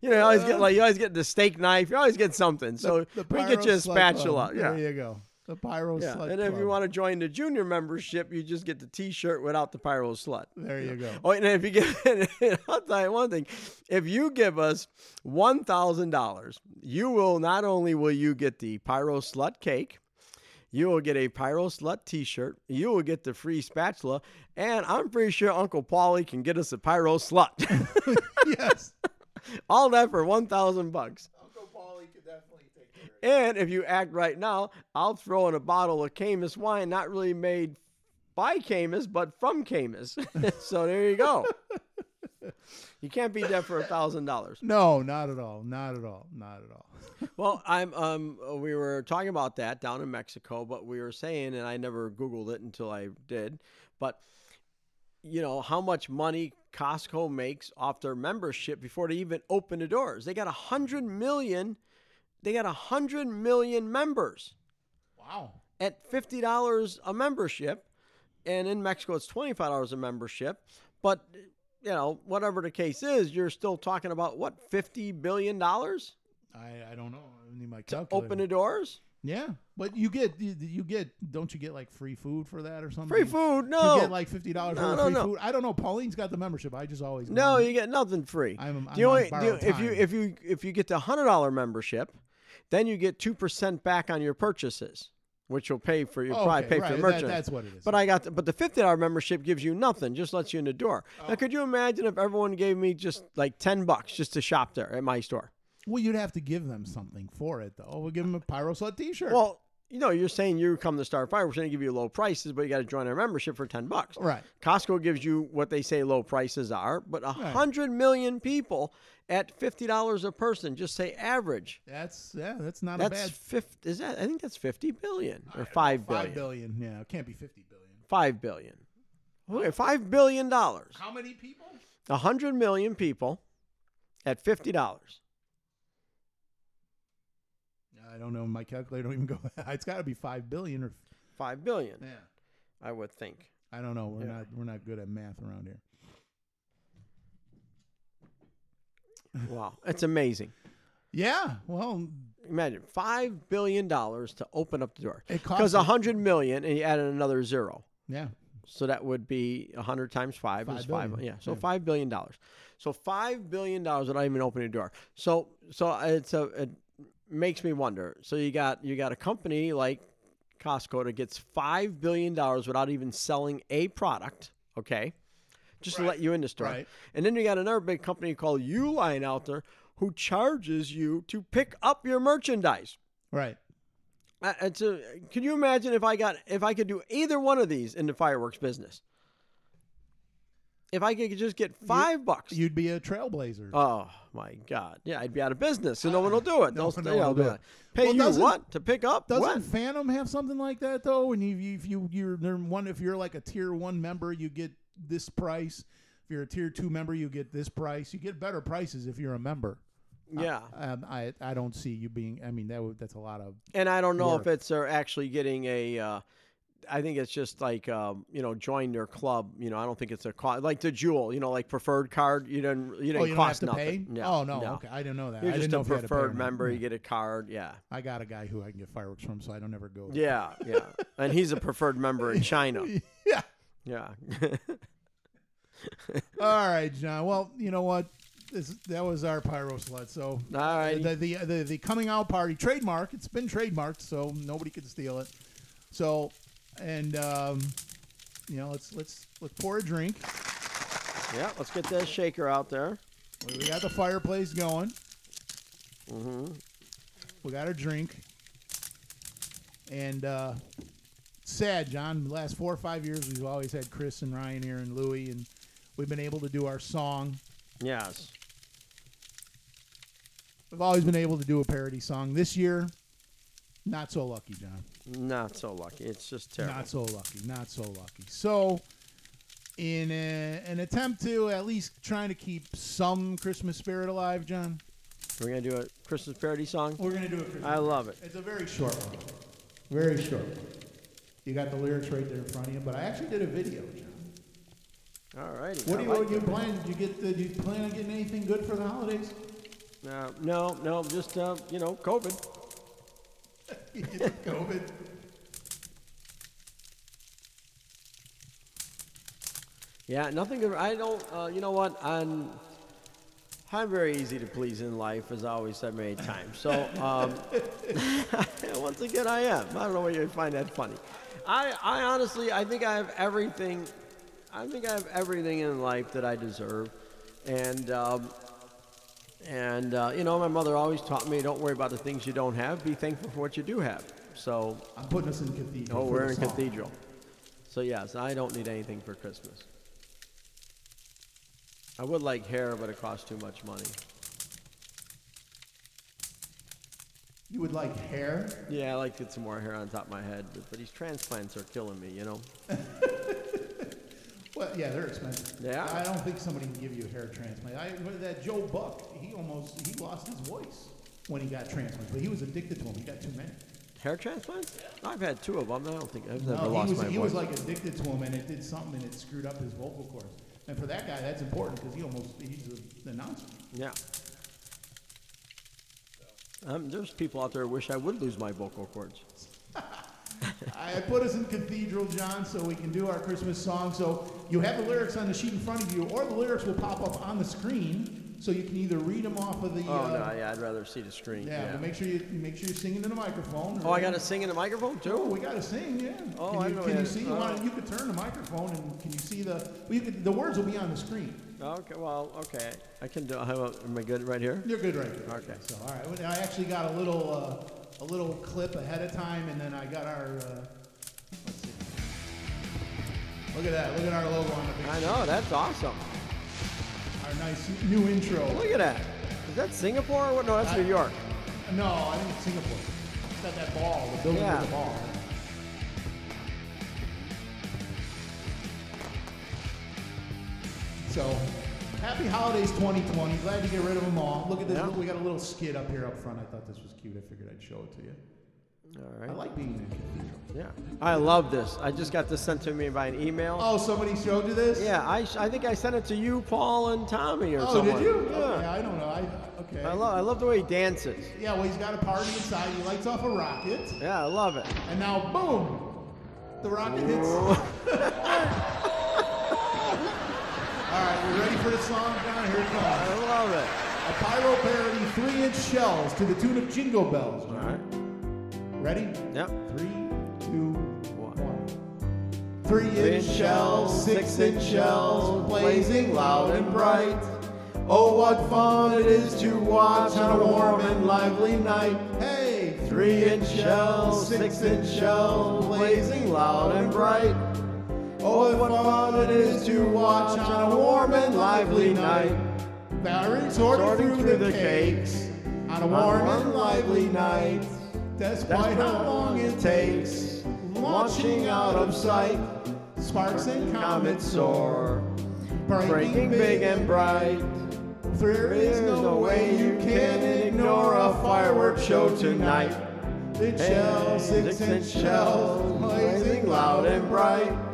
You know, you always get uh. like you always get the steak knife. You always get something. So The we Pyro get you a Slut Club. spatula. Yeah. There you go. The pyro Yeah, slut. and if Club. you want to join the junior membership, you just get the T-shirt without the pyro slut. there you go. Oh, and if you give, *laughs* I'll tell you one thing: if you give us one thousand dollars, you will not only will you get the pyro slut cake, you will get a pyro slut T-shirt, you will get the free spatula, and I'm pretty sure Uncle Paulie can get us a pyro slut. *laughs* yes. *laughs* All that for one thousand bucks. Uncle Paulie could definitely take care of And if you act right now, I'll throw in a bottle of Camus wine, not really made by Camus, but from Camus. *laughs* so there you go. *laughs* You can't beat that for a thousand dollars. No, not at all. Not at all. Not at all. Well, I'm um we were talking about that down in Mexico, but we were saying, and I never Googled it until I did, but you know, how much money Costco makes off their membership before they even open the doors. They got a hundred million. They got a hundred million members Wow. at fifty dollars a membership, and in Mexico it's twenty five dollars a membership. But you know, whatever the case is, you're still talking about what fifty billion dollars I, I don't know. I need my to open the doors. Yeah, but you get you, you get don't you get like free food for that or something? Free food? No. You get like fifty dollars No, worth no, free no. food. I don't know. Pauline's got the membership. I just always No, go. you get nothing free. I'm- I'm on only- do you- if you if you if you get the hundred dollar membership, then you get two percent back on your purchases, which will pay for you Oh, probably okay, pay right, for the that- merchandise. that's what it is. But I got the, but the fifty dollar membership gives you nothing, just lets you in the door. Oh. Now, could you imagine if everyone gave me just like ten bucks just to shop there at my store? Well, you'd have to give them something for it, though. We'll give them a Pyro Slut T-shirt. Well, you know, you're saying you come to Star Fire, we're going to give you low prices, but you got to join our membership for ten bucks. right. Costco gives you what they say low prices are, but a Right. hundred million people at fifty dollars a person, just say average. That's yeah. That's not That's a bad. fifty. Is that? I think that's fifty billion or five billion. Five billion. Yeah, it can't be fifty billion. Five billion. Okay, five billion dollars. How many people? A hundred million people at fifty dollars. I don't know. My calculator don't even go. *laughs* It's got to be five billion or. Five billion, Yeah. I would think. I don't know. We're Yeah. not. We're not good at math around here. Wow, it's amazing. Yeah. Well, Imagine five billion dollars to open up the door. It Because costs a a- hundred million, and you added another zero. yeah. So that would be a hundred times five, Five is five. Yeah, so Yeah. five billion dollars. So five billion dollars without even opening a door. So so it's a it makes me wonder. So you got you got a company like Costco that gets five billion dollars without even selling a product. Okay, just to let you in the store. Right. And then you got another big company called Uline out there who charges you to pick up your merchandise. Right. Uh, It's a, can you imagine if I got if I could do either one of these in the fireworks business? If I could just get five bucks. You'd be a trailblazer. oh my God! Yeah, I'd be out of business, so no one will do it. *laughs* No, They'll, no I'll do it. Pay Well, you what to pick up? Doesn't What? Phantom have something like that though? And if you if you you're one if you're like a tier one member, you get this price. If you're a tier two member, you get this price. You get better prices if you're a member. Yeah, Um, I I don't see you being. I mean that would, that's a lot of. and I don't know work. if it's actually getting a. Uh, I think it's just like um, you know, join their club. You know, I don't think it's a cost like the Jewel. You know, like preferred card. You didn't you didn't oh, you cost nothing. No, oh no, okay, I didn't know that. You're I just a if you had to preferred member. You get a card. Yeah. I got a guy who I can get fireworks from, so I don't ever go. Yeah, yeah. And he's a preferred member in China. *laughs* yeah. Yeah. *laughs* All right, John. Well, you know what? This that was our pyro slut. So All right. the, the the the coming out party trademark. It's been trademarked, so nobody can steal it. So, and um, you know, let's let's let's pour a drink. Yeah, let's get that shaker out there. We got the fireplace going. Mm-hmm. We got our drink. And uh, sad, John. The last four or five years, we've always had Chris and Ryan here and Louie, and we've been able to do our song. Yes. We've always been able to do a parody song. This year, not so lucky, John. Not so lucky. It's just terrible. Not so lucky. Not so lucky. So, in a, an attempt to at least trying to keep some Christmas spirit alive, John, We're gonna do a Christmas parody song. we're gonna do a Christmas. I love it. It's a very short one. Very short. You got the lyrics right there in front of you, but I actually did a video, John. All righty. What I do you, like what do you plan? Did you get? The, do you plan on getting anything good for the holidays? No, no, no. Just uh, you know, COVID. COVID. Yeah, nothing. I don't. Uh, you know what? I'm. I'm very easy to please in life, as I always said many times. So, um, *laughs* once again, I am. I don't know why you find that funny. I, I honestly, I think I have everything. I think I have everything in life that I deserve, and um, and uh, you know, my mother always taught me, don't worry about the things you don't have. Be thankful for what you do have. So, I'm putting us in cathedral. oh, we're in cathedral. So yes, I don't need anything for Christmas. I would like hair, but it costs too much money. You would like hair? Yeah, I like to get some more hair on top of my head, but, but these transplants are killing me, you know? *laughs* Well, yeah, they're expensive. Yeah. I don't think somebody can give you a hair transplant. I, that Joe Buck, he almost he lost his voice when he got transplants, but he was addicted to them. He got too many. Hair transplants? I've had two of them. I don't think I've never No, lost he was, my he voice. was like addicted to them, and it did something, and it screwed up his vocal cords. And for that guy, that's important because he almost he's an announcer. yeah. Um, there's people out there who wish I would lose my vocal cords. I put us in cathedral, John, so we can do our Christmas song. So you have the lyrics on the sheet in front of you, or the lyrics will pop up on the screen, so you can either read them off of the. Oh uh, no, yeah, I'd rather see the screen. yeah, Yeah. but make sure you make sure you're singing in the microphone. Oh, I got to sing in the microphone Oh, too. we got to sing, yeah. Oh, can I you, know can you see? You, oh. want, you could turn the microphone, and can you see the? Well, you could, the words will be on the screen. Okay, well, okay, I can do. How about, am I good right here? You're good right here. Okay. So, all right. I actually got a little, uh, a little clip ahead of time, and then I got our. Uh, let's see. Look at that! Look at our logo on the big. I know that's awesome. Our nice new intro. Look at that. Is that Singapore or what? No, that's I- New York. No, I think it's Singapore. It's got that ball, the building Yeah. with the ball. So, happy holidays 2020. Glad to get rid of them all. Look at this. Yeah. We got a little skid up here up front. I thought this was cute. I figured I'd show it to you. All right. I like being in a cathedral. Yeah. I love this. I just got this sent to me by an email. Oh, somebody showed you this? Yeah, I, sh- I think I sent it to you, Paul, and Tommy or something. Oh, someone. did you? Yeah. Okay, I don't know. I, okay. I love I love the way he dances. yeah, well, he's got a party inside. He lights off a rocket, Yeah, I love it. and now, boom, the rocket hits. *laughs* All right, you ready for the song, John? Here it comes. I love it. A pyro parody, three-inch shells to the tune of Jingle Bells. All right. Ready? Yep. Three, two, One. one. Three-inch shells, six-inch shells, blazing loud and bright. Oh, what fun it is to watch on a warm and lively night. Hey, three-inch shells, six-inch shells, blazing loud and bright. Oh, what fun it is to watch on a warm and lively night. Sorting, sorting through, the cakes on a warm and lively night. Despite how long it takes, launching out of sight, sparks and comets soar, breaking big and bright. There is no way you can ignore a fireworks show tonight. Big shells, six-inch shells, blazing loud and bright.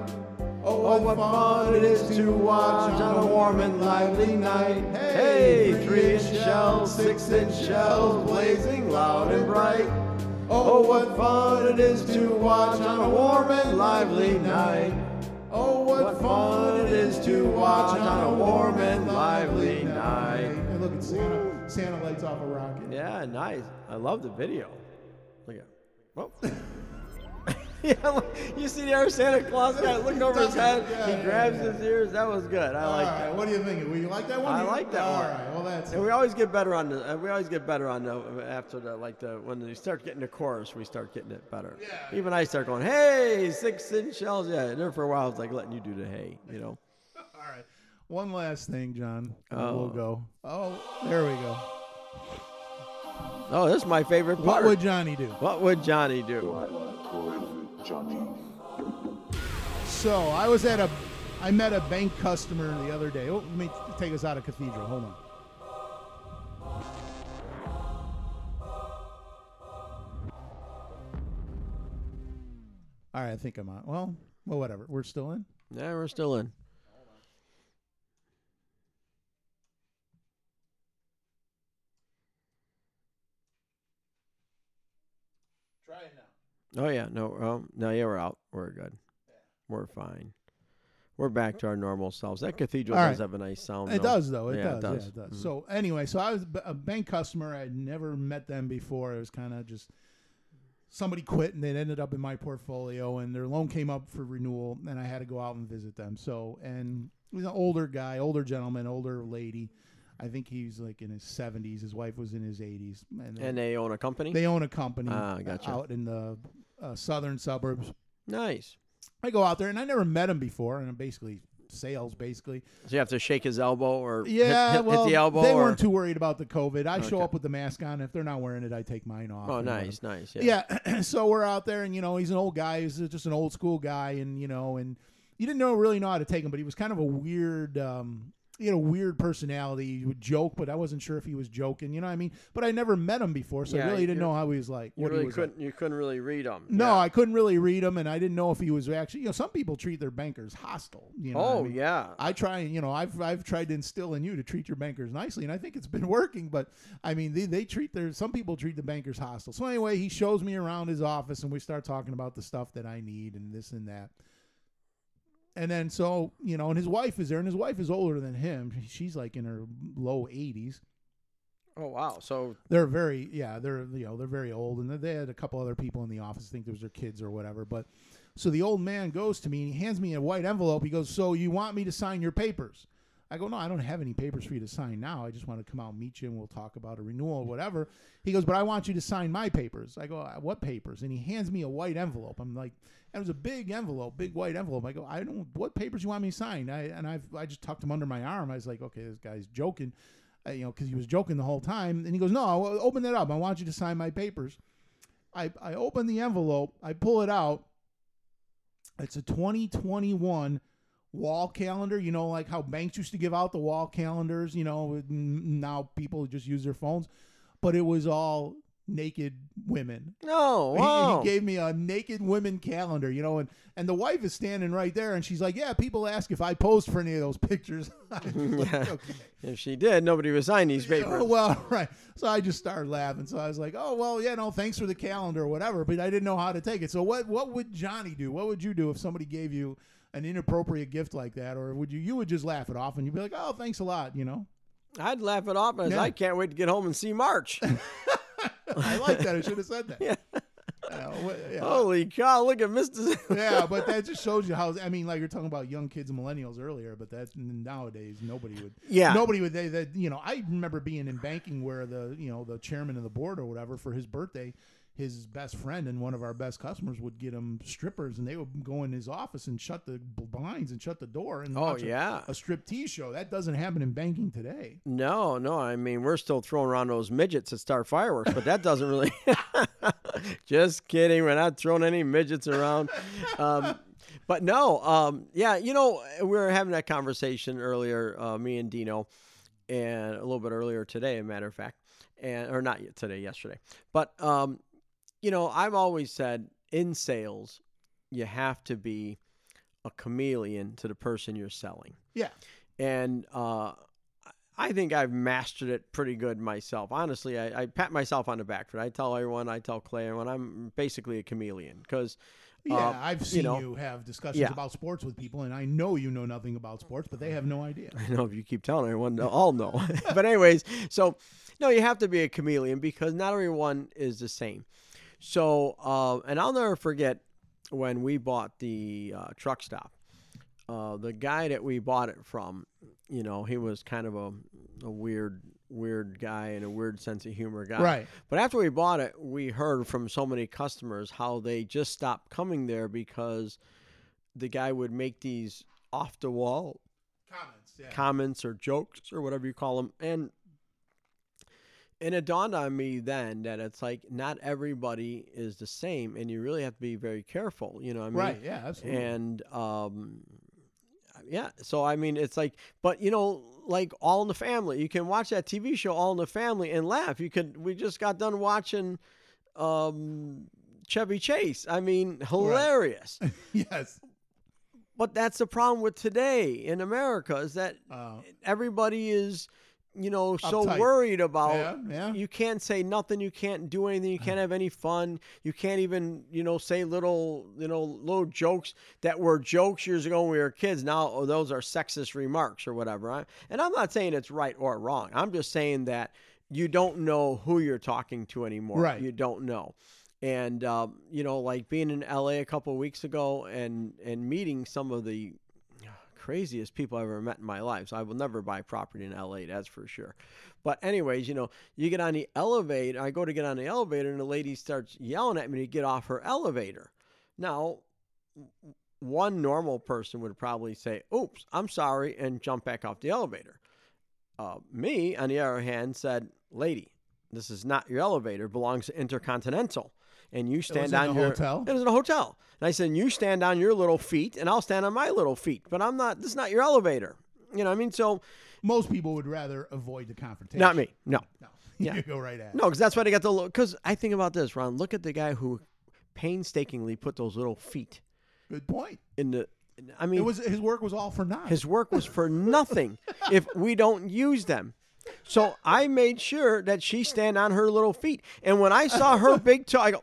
Oh, what fun it is to watch on a warm and lively night. Hey, three-inch shells, six-inch shells, blazing loud and bright. Oh, what fun it is to watch on a warm and lively night. Oh, what fun it is to watch on a warm and lively night. And look at Santa. Santa lights off a rocket. Yeah, nice. I love the video. Look at. Well. *laughs* *laughs* yeah, you see the other Santa Claus guy looking over his head. Yeah, he yeah, grabs yeah. his ears. That was good. I like right, that. what do you think? Will you like that one? I like that All one. right, well that's. And we always get better on the. uh, We always get better on the after the like the when they start getting the chorus, we start getting it better. Yeah. Even I start going, hey, six inch shells. Yeah, and there for a while it's like letting you do the hey, you know. *laughs* All right. One last thing, John. Oh. We'll go. Oh, there we go. Oh, this is my favorite part. What would Johnny do? what would Johnny do? So I was at a, I met a bank customer the other day. Oh, let me take us out of Cathedral. Hold on. All right, I think I'm on. Well, well, whatever. We're still in. Yeah, we're still in. Try it now. Oh yeah, no, um, no, yeah, we're out. We're good. We're fine. We're back to our normal selves. That cathedral All does right. have a nice sound. It though. does though. It, Yeah, does. it does. Yeah, it does. Mhm. So anyway, so I was b- a bank customer. I'd never met them before. It was kind of just somebody quit and they ended up in my portfolio, and their loan came up for renewal, and I had to go out and visit them. So and he was an older guy, older gentleman, older lady. I think he's like in his seventies. His wife was in his eighties, and, And they own a company. they own a company Ah, gotcha. out in the uh, southern suburbs. nice. I go out there, and I never met him before, and I'm basically sales, basically. So you have to shake his elbow or Yeah, hit, hit, well, the elbow. they or, weren't too worried about the COVID. I show up with the mask on. If they're not wearing it, I take mine off. Oh, nice, nice. Yeah. Yeah. *clears throat* so we're out there, and you know, he's an old guy. He's just an old school guy, and you know, and you didn't know really know how to take him, but he was kind of a weird. Um, he had a weird personality. He would joke, but I wasn't sure if he was joking. You know what I mean? But I never met him before, so Yeah, I really didn't you- know how he was like. You what he really was like. couldn't. You couldn't really read them. No, I couldn't really read him, and I didn't know if he was actually. You know, some people treat their bankers hostile. You know what I Oh mean? yeah. I try, and you know, I've I've tried to instill in you to treat your bankers nicely, and I think it's been *laughs* working. But I mean, they, they treat their some people treat the bankers hostile. So anyway, he shows me around his office, and we start talking about the stuff that I need and this and that. And then so you know, and his wife is there, and his wife is older than him. She's like in her low eighties. Oh wow. So They're very yeah, they're you know they're very old, and they had a couple other people in the office. I think those their kids or whatever. But so the old man goes to me and he hands me a white envelope. He goes, "So you want me to sign your papers?" I go, "No, I don't have any papers for you to sign now. I just want to come out and meet you, and we'll talk about a renewal or whatever." He goes, "But I want you to sign my papers." I go, "Uh, "What papers?" And he hands me a white envelope. I'm like, "It was a big envelope, big white envelope." I go, "I don't. What papers you want me to sign?" I and I I just tucked them under my arm. I was like, "Okay, this guy's joking." uh, you know, because he was joking the whole time. And he goes, "No, open it up. I want you to sign my papers." I I open the envelope. I pull it out. It's a 2021 wall calendar. You know, like how banks used to give out the wall calendars. You know, now people just use their phones, but it was all naked women. no. He- Wow. He, gave me a naked women calendar, you know, and, and the wife is standing right there, and she's like, "Yeah, people ask if I posed for any of those pictures." *laughs* *laughs* Like, Yeah. "Okay." if she did, nobody would sign these papers. Oh, well, *laughs* right. So I just started laughing. So I was like, "Oh, well, yeah, no, thanks for the calendar or whatever." But I didn't know how to take it. So what what would Johnny do? What would you do if somebody gave you an inappropriate gift like that, or would you you would just laugh it off and you'd be like, "Oh, thanks a lot," you know? I'd laugh it off as Yeah. I can't wait to get home and see March. I like that. I should have said that. *laughs* yeah. Uh, what- yeah. Holy cow! Look at Mister. *laughs* yeah, but that just shows you how. I mean, like you're talking about young kids and millennials earlier, but that nowadays nobody would. Yeah. nobody would. They that you know. I remember being in banking where the you know the chairman of the board or whatever for his birthday, his best friend and one of our best customers would get him strippers, and they would go in his office and shut the blinds and shut the door and Oh, watch a- yeah. a, strip tease show. That doesn't happen in banking today. No, no. I mean, we're still throwing around those midgets that start fireworks, but that doesn't really. *laughs* Just kidding. We're not throwing any midgets around. Um, but no, um, yeah, you know, we were having that conversation earlier, uh, me and Dino, and a little bit earlier today, a matter of fact, and or not yet today, yesterday. But um, you know, I've always said in sales, you have to be a chameleon to the person you're selling Yeah, and uh, I think I've mastered it pretty good myself. Honestly, I, I pat myself on the back for it. I tell everyone, I tell Clay, everyone, I'm basically a chameleon because yeah. I've seen you, know- have discussions Yeah. about sports with people, and I know you know nothing about sports, but they have no idea. I know if you keep telling everyone, they'll all know. *laughs* but anyways, so no, you have to be a chameleon because not everyone is the same. So, uh, and I'll never forget when we bought the uh, truck stop. Uh, the guy that we bought it from, you know, he was kind of a, a weird, weird guy and a weird sense of humor guy. Right. But after we bought it, we heard from so many customers how they just stopped coming there because the guy would make these off the wall Comments, yeah. comments or jokes or whatever you call them and and it dawned on me then that it's like not everybody is the same and you really have to be very careful you know what i mean right. Yeah. Absolutely. and um yeah so i mean it's like but you know like all in the family you can watch that tv show all in the family and laugh you could we just got done watching um chevy chase i mean hilarious *laughs* yes. but that's the problem with today in America is that Uh, everybody is, you know, so Uptight. worried about Yeah, yeah. you can't say nothing, you can't do anything, you can't have any fun, you can't even, you know, say little, you know, little jokes that were jokes years ago when we were kids. Now oh, those are sexist remarks or whatever. I- And I'm not saying it's right or wrong. I'm just saying that you don't know who you're talking to anymore. Right. You don't know and um, you know like being in la a couple of weeks ago and and meeting some of the craziest people i've ever met in my life so i will never buy property in la that's for sure. But anyways you know you get on the elevator i go to get on the elevator and the lady starts yelling at me to get off her elevator. Now one normal person would probably say oops i'm sorry and jump back off the elevator. Uh, me on the other hand said lady this is not your elevator it belongs to intercontinental and you stand on your hotel? It was in a hotel. And I said, you stand on your little feet, and I'll stand on my little feet. But I'm not. This is not your elevator. You know, what I mean, so Most people would rather avoid the confrontation. not me. No, No, *laughs* Yeah. you go right at. no, because that's why they got the. Because I think about this, Ron. Look at the guy who painstakingly put those little feet Good point. in the. I mean, It was his work was all for naught. His work was for nothing *laughs* if we don't use them. So I made sure that she stand on her little feet. And when I saw her *laughs* big toe, I go,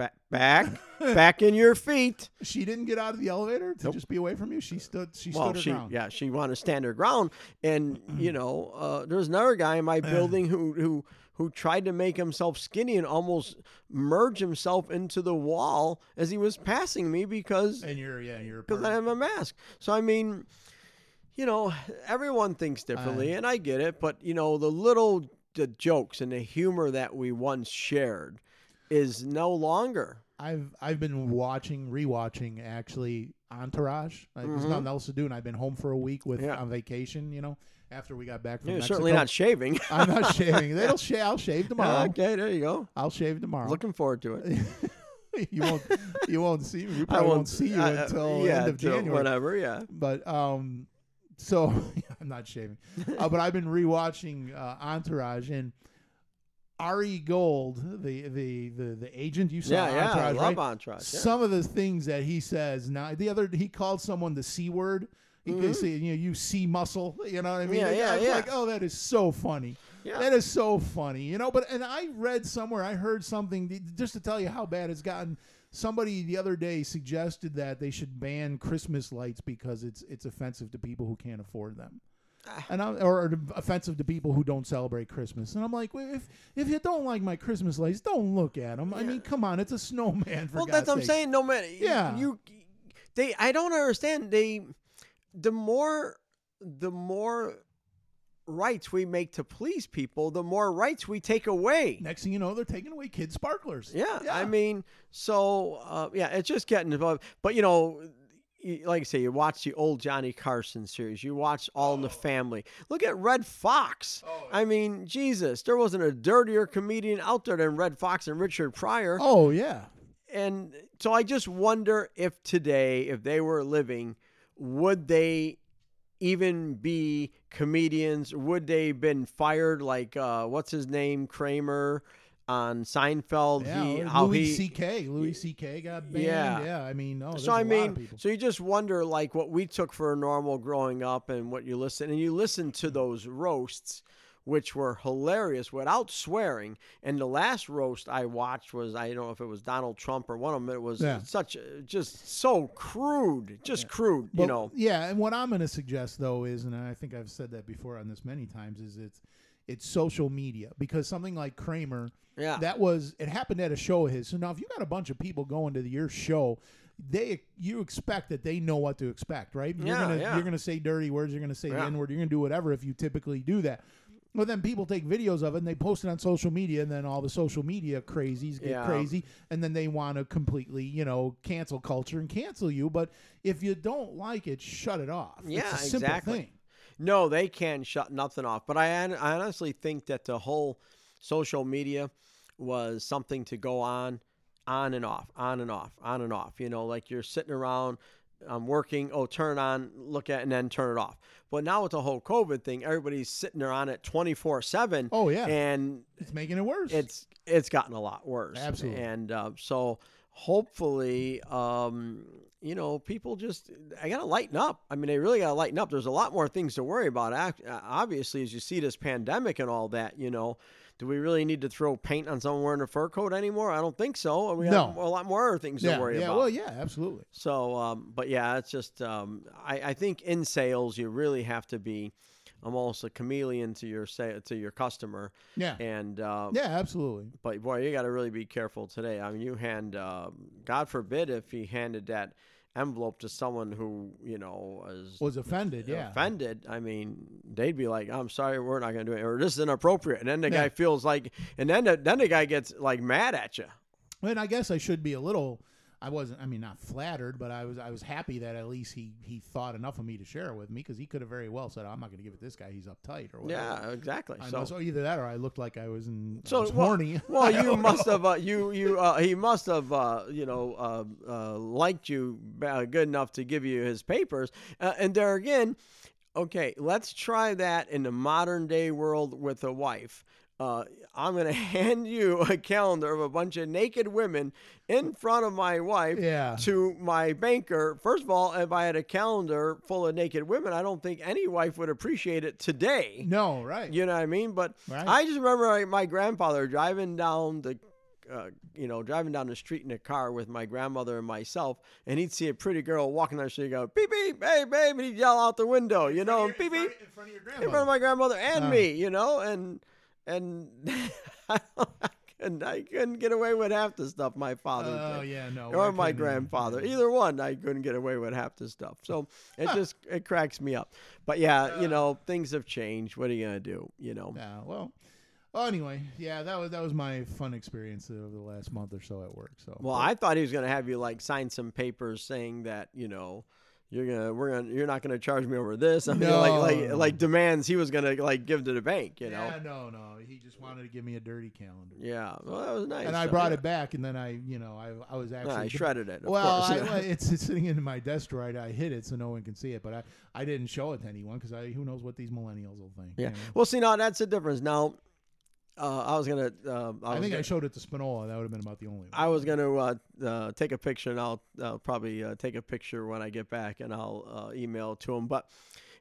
back, back, *laughs* back in your feet. she didn't get out of the elevator to just be away from you. She stood. She Well, stood her she, ground. yeah, she wanted to stand her ground. And you know, uh, there's another guy in my *clears throat* building who who who tried to make himself skinny and almost merge himself into the wall as he was passing me because And you're yeah you're. because I have a mask. So I mean, you know, everyone thinks differently, and I get it. But you know, the little the jokes and the humor that we once shared is no longer. I've I've been watching, rewatching actually Entourage. Uh, There's nothing else to do, and I've been home for a week with. Yeah. on vacation. You know, after we got back from You're Mexico. certainly not shaving. *laughs* I'm not *laughs* shaving. They'll shave. I'll shave tomorrow. okay, there you go. I'll shave tomorrow. Looking forward to it. *laughs* you won't. You won't see me. We I probably won't, see you uh, uh, until yeah, end of till January. whatever. Yeah. But um, so I'm not shaving. Uh, but I've been rewatching uh, Entourage and Ari Gold, the the the the agent you saw. Yeah, yeah, I love right? Entourage, yeah. Some of the things that he says now. The other he called someone the c word. He could say, you know, you see muscle. You know what I mean? Mm-hmm. Yeah, yeah, I was yeah. like, oh, that is so funny. Yeah. That is so funny. You know, but and I read somewhere, I heard something just to tell you how bad it's gotten. Somebody the other day suggested that they should ban Christmas lights because it's it's offensive to people who can't afford them. And I'm, or offensive to people who don't celebrate Christmas, and I'm like, well, if if you don't like my Christmas lights, don't look at them. I mean, come on, it's a snowman. For well, God's that's what I'm sake. saying. No matter. Yeah. You, they. I don't understand. They, the more, the more rights we make to please people, the more rights we take away. Next thing you know, they're taking away kids' sparklers. Yeah, I mean, so uh, yeah, it's just getting above. But you know, like I say, you watch the old Johnny Carson series. You watch All in the Family. Look at Redd Foxx. I mean, Jesus, there wasn't a dirtier comedian out there than Redd Foxx and Richard Pryor. Oh yeah. And so I just wonder if today, if they were living, would they even be comedians? Would they been fired like uh, what's his name, Kramer on Seinfeld? Yeah, he, oh, how Louis he, C.K. Louis C.K. got banned. Yeah. Yeah, I mean, no. so I there's lot of mean, so you just wonder like what we took for a normal growing up and what you listen and you listen to mm-hmm. those roasts which were hilarious without swearing. And the last roast I watched was I don't know if it was Donald Trump or one of them. It was Yeah. such just so crude, just crude, you know. Yeah, and what I'm going to suggest though is, and I think I've said that before on this many times, is it's it's social media because something like Kramer, Yeah. that was it happened at a show of his. So now if you got a bunch of people going to your show. They you expect that they know what to expect, right? You're Yeah, gonna yeah. you're gonna say dirty words, you're gonna say the Yeah. N word, you're gonna do whatever if you typically do that. Well, then people take videos of it and they post it on social media, and then all the social media crazies get Yeah. crazy, and then they want to completely, you know, cancel culture and cancel you. But if you don't like it, shut it off. Yeah, it's a simple exactly. thing. No, they can shut nothing off. But I, I honestly think that the whole social media was something to go on, on and off, on and off, on and off. You know, like you're sitting around, I'm working, oh, turn on, look at, and then turn it off. But now with the whole COVID thing, everybody's sitting there on it 24 7. Oh, yeah. And It's making it worse. it's it's gotten a lot worse. Absolutely. And uh, so hopefully, um, you know, people just I gotta lighten up. I mean, they really gotta lighten up. There's a lot more things to worry about. Uh, Obviously, as you see this pandemic and all that, you know. Do we really need to throw paint on someone wearing a fur coat anymore? I don't think so. We got No. a lot more things yeah, to worry yeah, about. well, yeah, absolutely. So, um, but yeah, it's just um, I, I think in sales you really have to be almost a chameleon to your say to your customer. Yeah. And uh, Yeah, absolutely. but boy, you got to really be careful today. I mean, you hand, uh, God forbid, if he handed that envelope to someone who you know Was offended, yeah. offended. I mean, they'd be like, "I'm sorry, we're not going to do it," or "This is inappropriate," and then the Yeah. guy feels like, and then the, then the guy gets like mad at you. And I guess I should be a little I wasn't. I mean, not flattered, but I was. I was happy that at least he he thought enough of me to share it with me because he could have very well said, "I'm not going to give it this guy. He's uptight or whatever." Yeah, exactly. I So, know, so either that or I looked like I was in. I so was well, horny. *laughs* well, you must know. have. Uh, you you uh, he must have. Uh, you know, uh, uh, liked you uh, good enough to give you his papers. Uh, and there again, okay, let's try that in the modern day world with a wife. Uh, I'm going *laughs* to hand you a calendar of a bunch of naked women in front of my wife Yeah. to my banker. First of all, if I had a calendar full of naked women, I don't think any wife would appreciate it today. No, right. You know what I mean? But Right. I just remember my grandfather driving down the, uh, you know, driving down the street in a car with my grandmother and myself, and he'd see a pretty girl walking down the street, go beep beep, hey babe, and he'd yell out the window, you know, and beep beep, in front of your in front of my grandmother and Uh. me, you know, and and *laughs* I, couldn't, I couldn't get away with half the stuff my father Oh did. yeah, no. Or my grandfather, either one, I couldn't get away with half the stuff. So it just it cracks me up. But yeah, you uh. know, things have changed. What are you gonna do? You know. Yeah, well. Well, anyway, yeah, that was that was my fun experience over the last month or so at work. So Well, I thought he was going to have you like sign some papers saying that you know you're gonna we're gonna you're not going to charge me over this. I mean, like like like demands he was going to like give to the bank. You know. yeah, no, no, he just wanted to give me a dirty calendar. Yeah. Well, that was nice. and I So, brought yeah. it back, and then I, you know, I, I was actually I shredded it. Of well. I, it's, it's sitting in my desk. I, I hid it so no one can see it, but I, I didn't show it to anyone because I who knows what these millennials will think. yeah. you know? Well, see, now that's the difference. Now, uh, I was gonna. Uh, I, I, was think I gonna, showed it to Spinola. That would have been about the only one. I was gonna uh, uh, take a picture, and I'll, probably uh, take a picture when I get back, and I'll uh, email it to him. But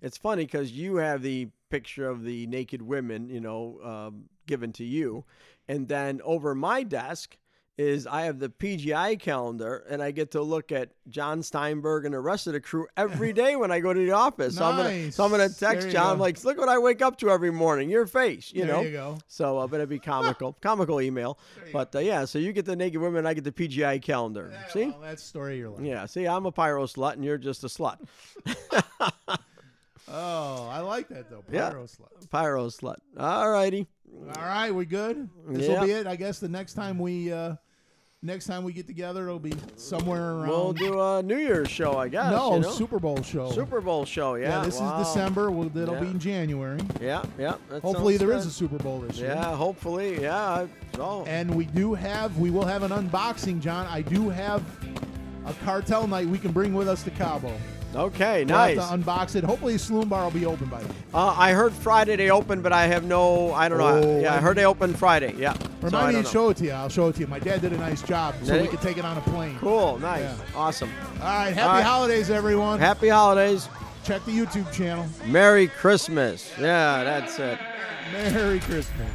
it's funny because you have the picture of the naked women, you know, um, given to you, and then over my desk is I have the PGI calendar, and I get to look at John Steinberg and the rest of the crew every day when I go to the office. So I'm gonna, *laughs* so I'm gonna text John go. like, look what I wake up to every morning, your face, you there know. you go. So uh, but it'd be comical, *laughs* comical email. But uh, yeah, so you get the naked women, I get the PGI calendar. Yeah, see? well, that's story of your life. Yeah, see, I'm a pyro slut, and you're just a slut. *laughs* Oh, I like that though. Yeah. Pyro slut. Pyro slut. All righty. All right, we good. This will Yeah. be it. I guess the next time we, uh next time we get together, it'll be somewhere around. We'll do a New Year's show, I guess. no you know? Super Bowl show. Super Bowl show. Yeah. Yeah, this wow. is December. We'll, it'll be Yeah. in January. Yeah, yeah. that Hopefully, sounds there is good. a Super Bowl this year. Yeah, hopefully. Yeah. So. And we do have, we will have an unboxing, John. I do have a cartel night we can bring with us to Cabo. Okay, We'll nice. have to unbox it. Hopefully, Saloon Bar will be open by then. Uh, I heard Friday they open, but I have no. I don't know. Oh, yeah, I heard they open Friday. Yeah. So Remind me don't to show it to you. I'll show it to you. My dad did a nice job, so Did we he? could take it on a plane. Cool. Nice. Yeah. Awesome. All right. Happy All right. holidays, everyone. Happy holidays. Check the YouTube channel. Merry Christmas. Yeah, that's it. Merry Christmas.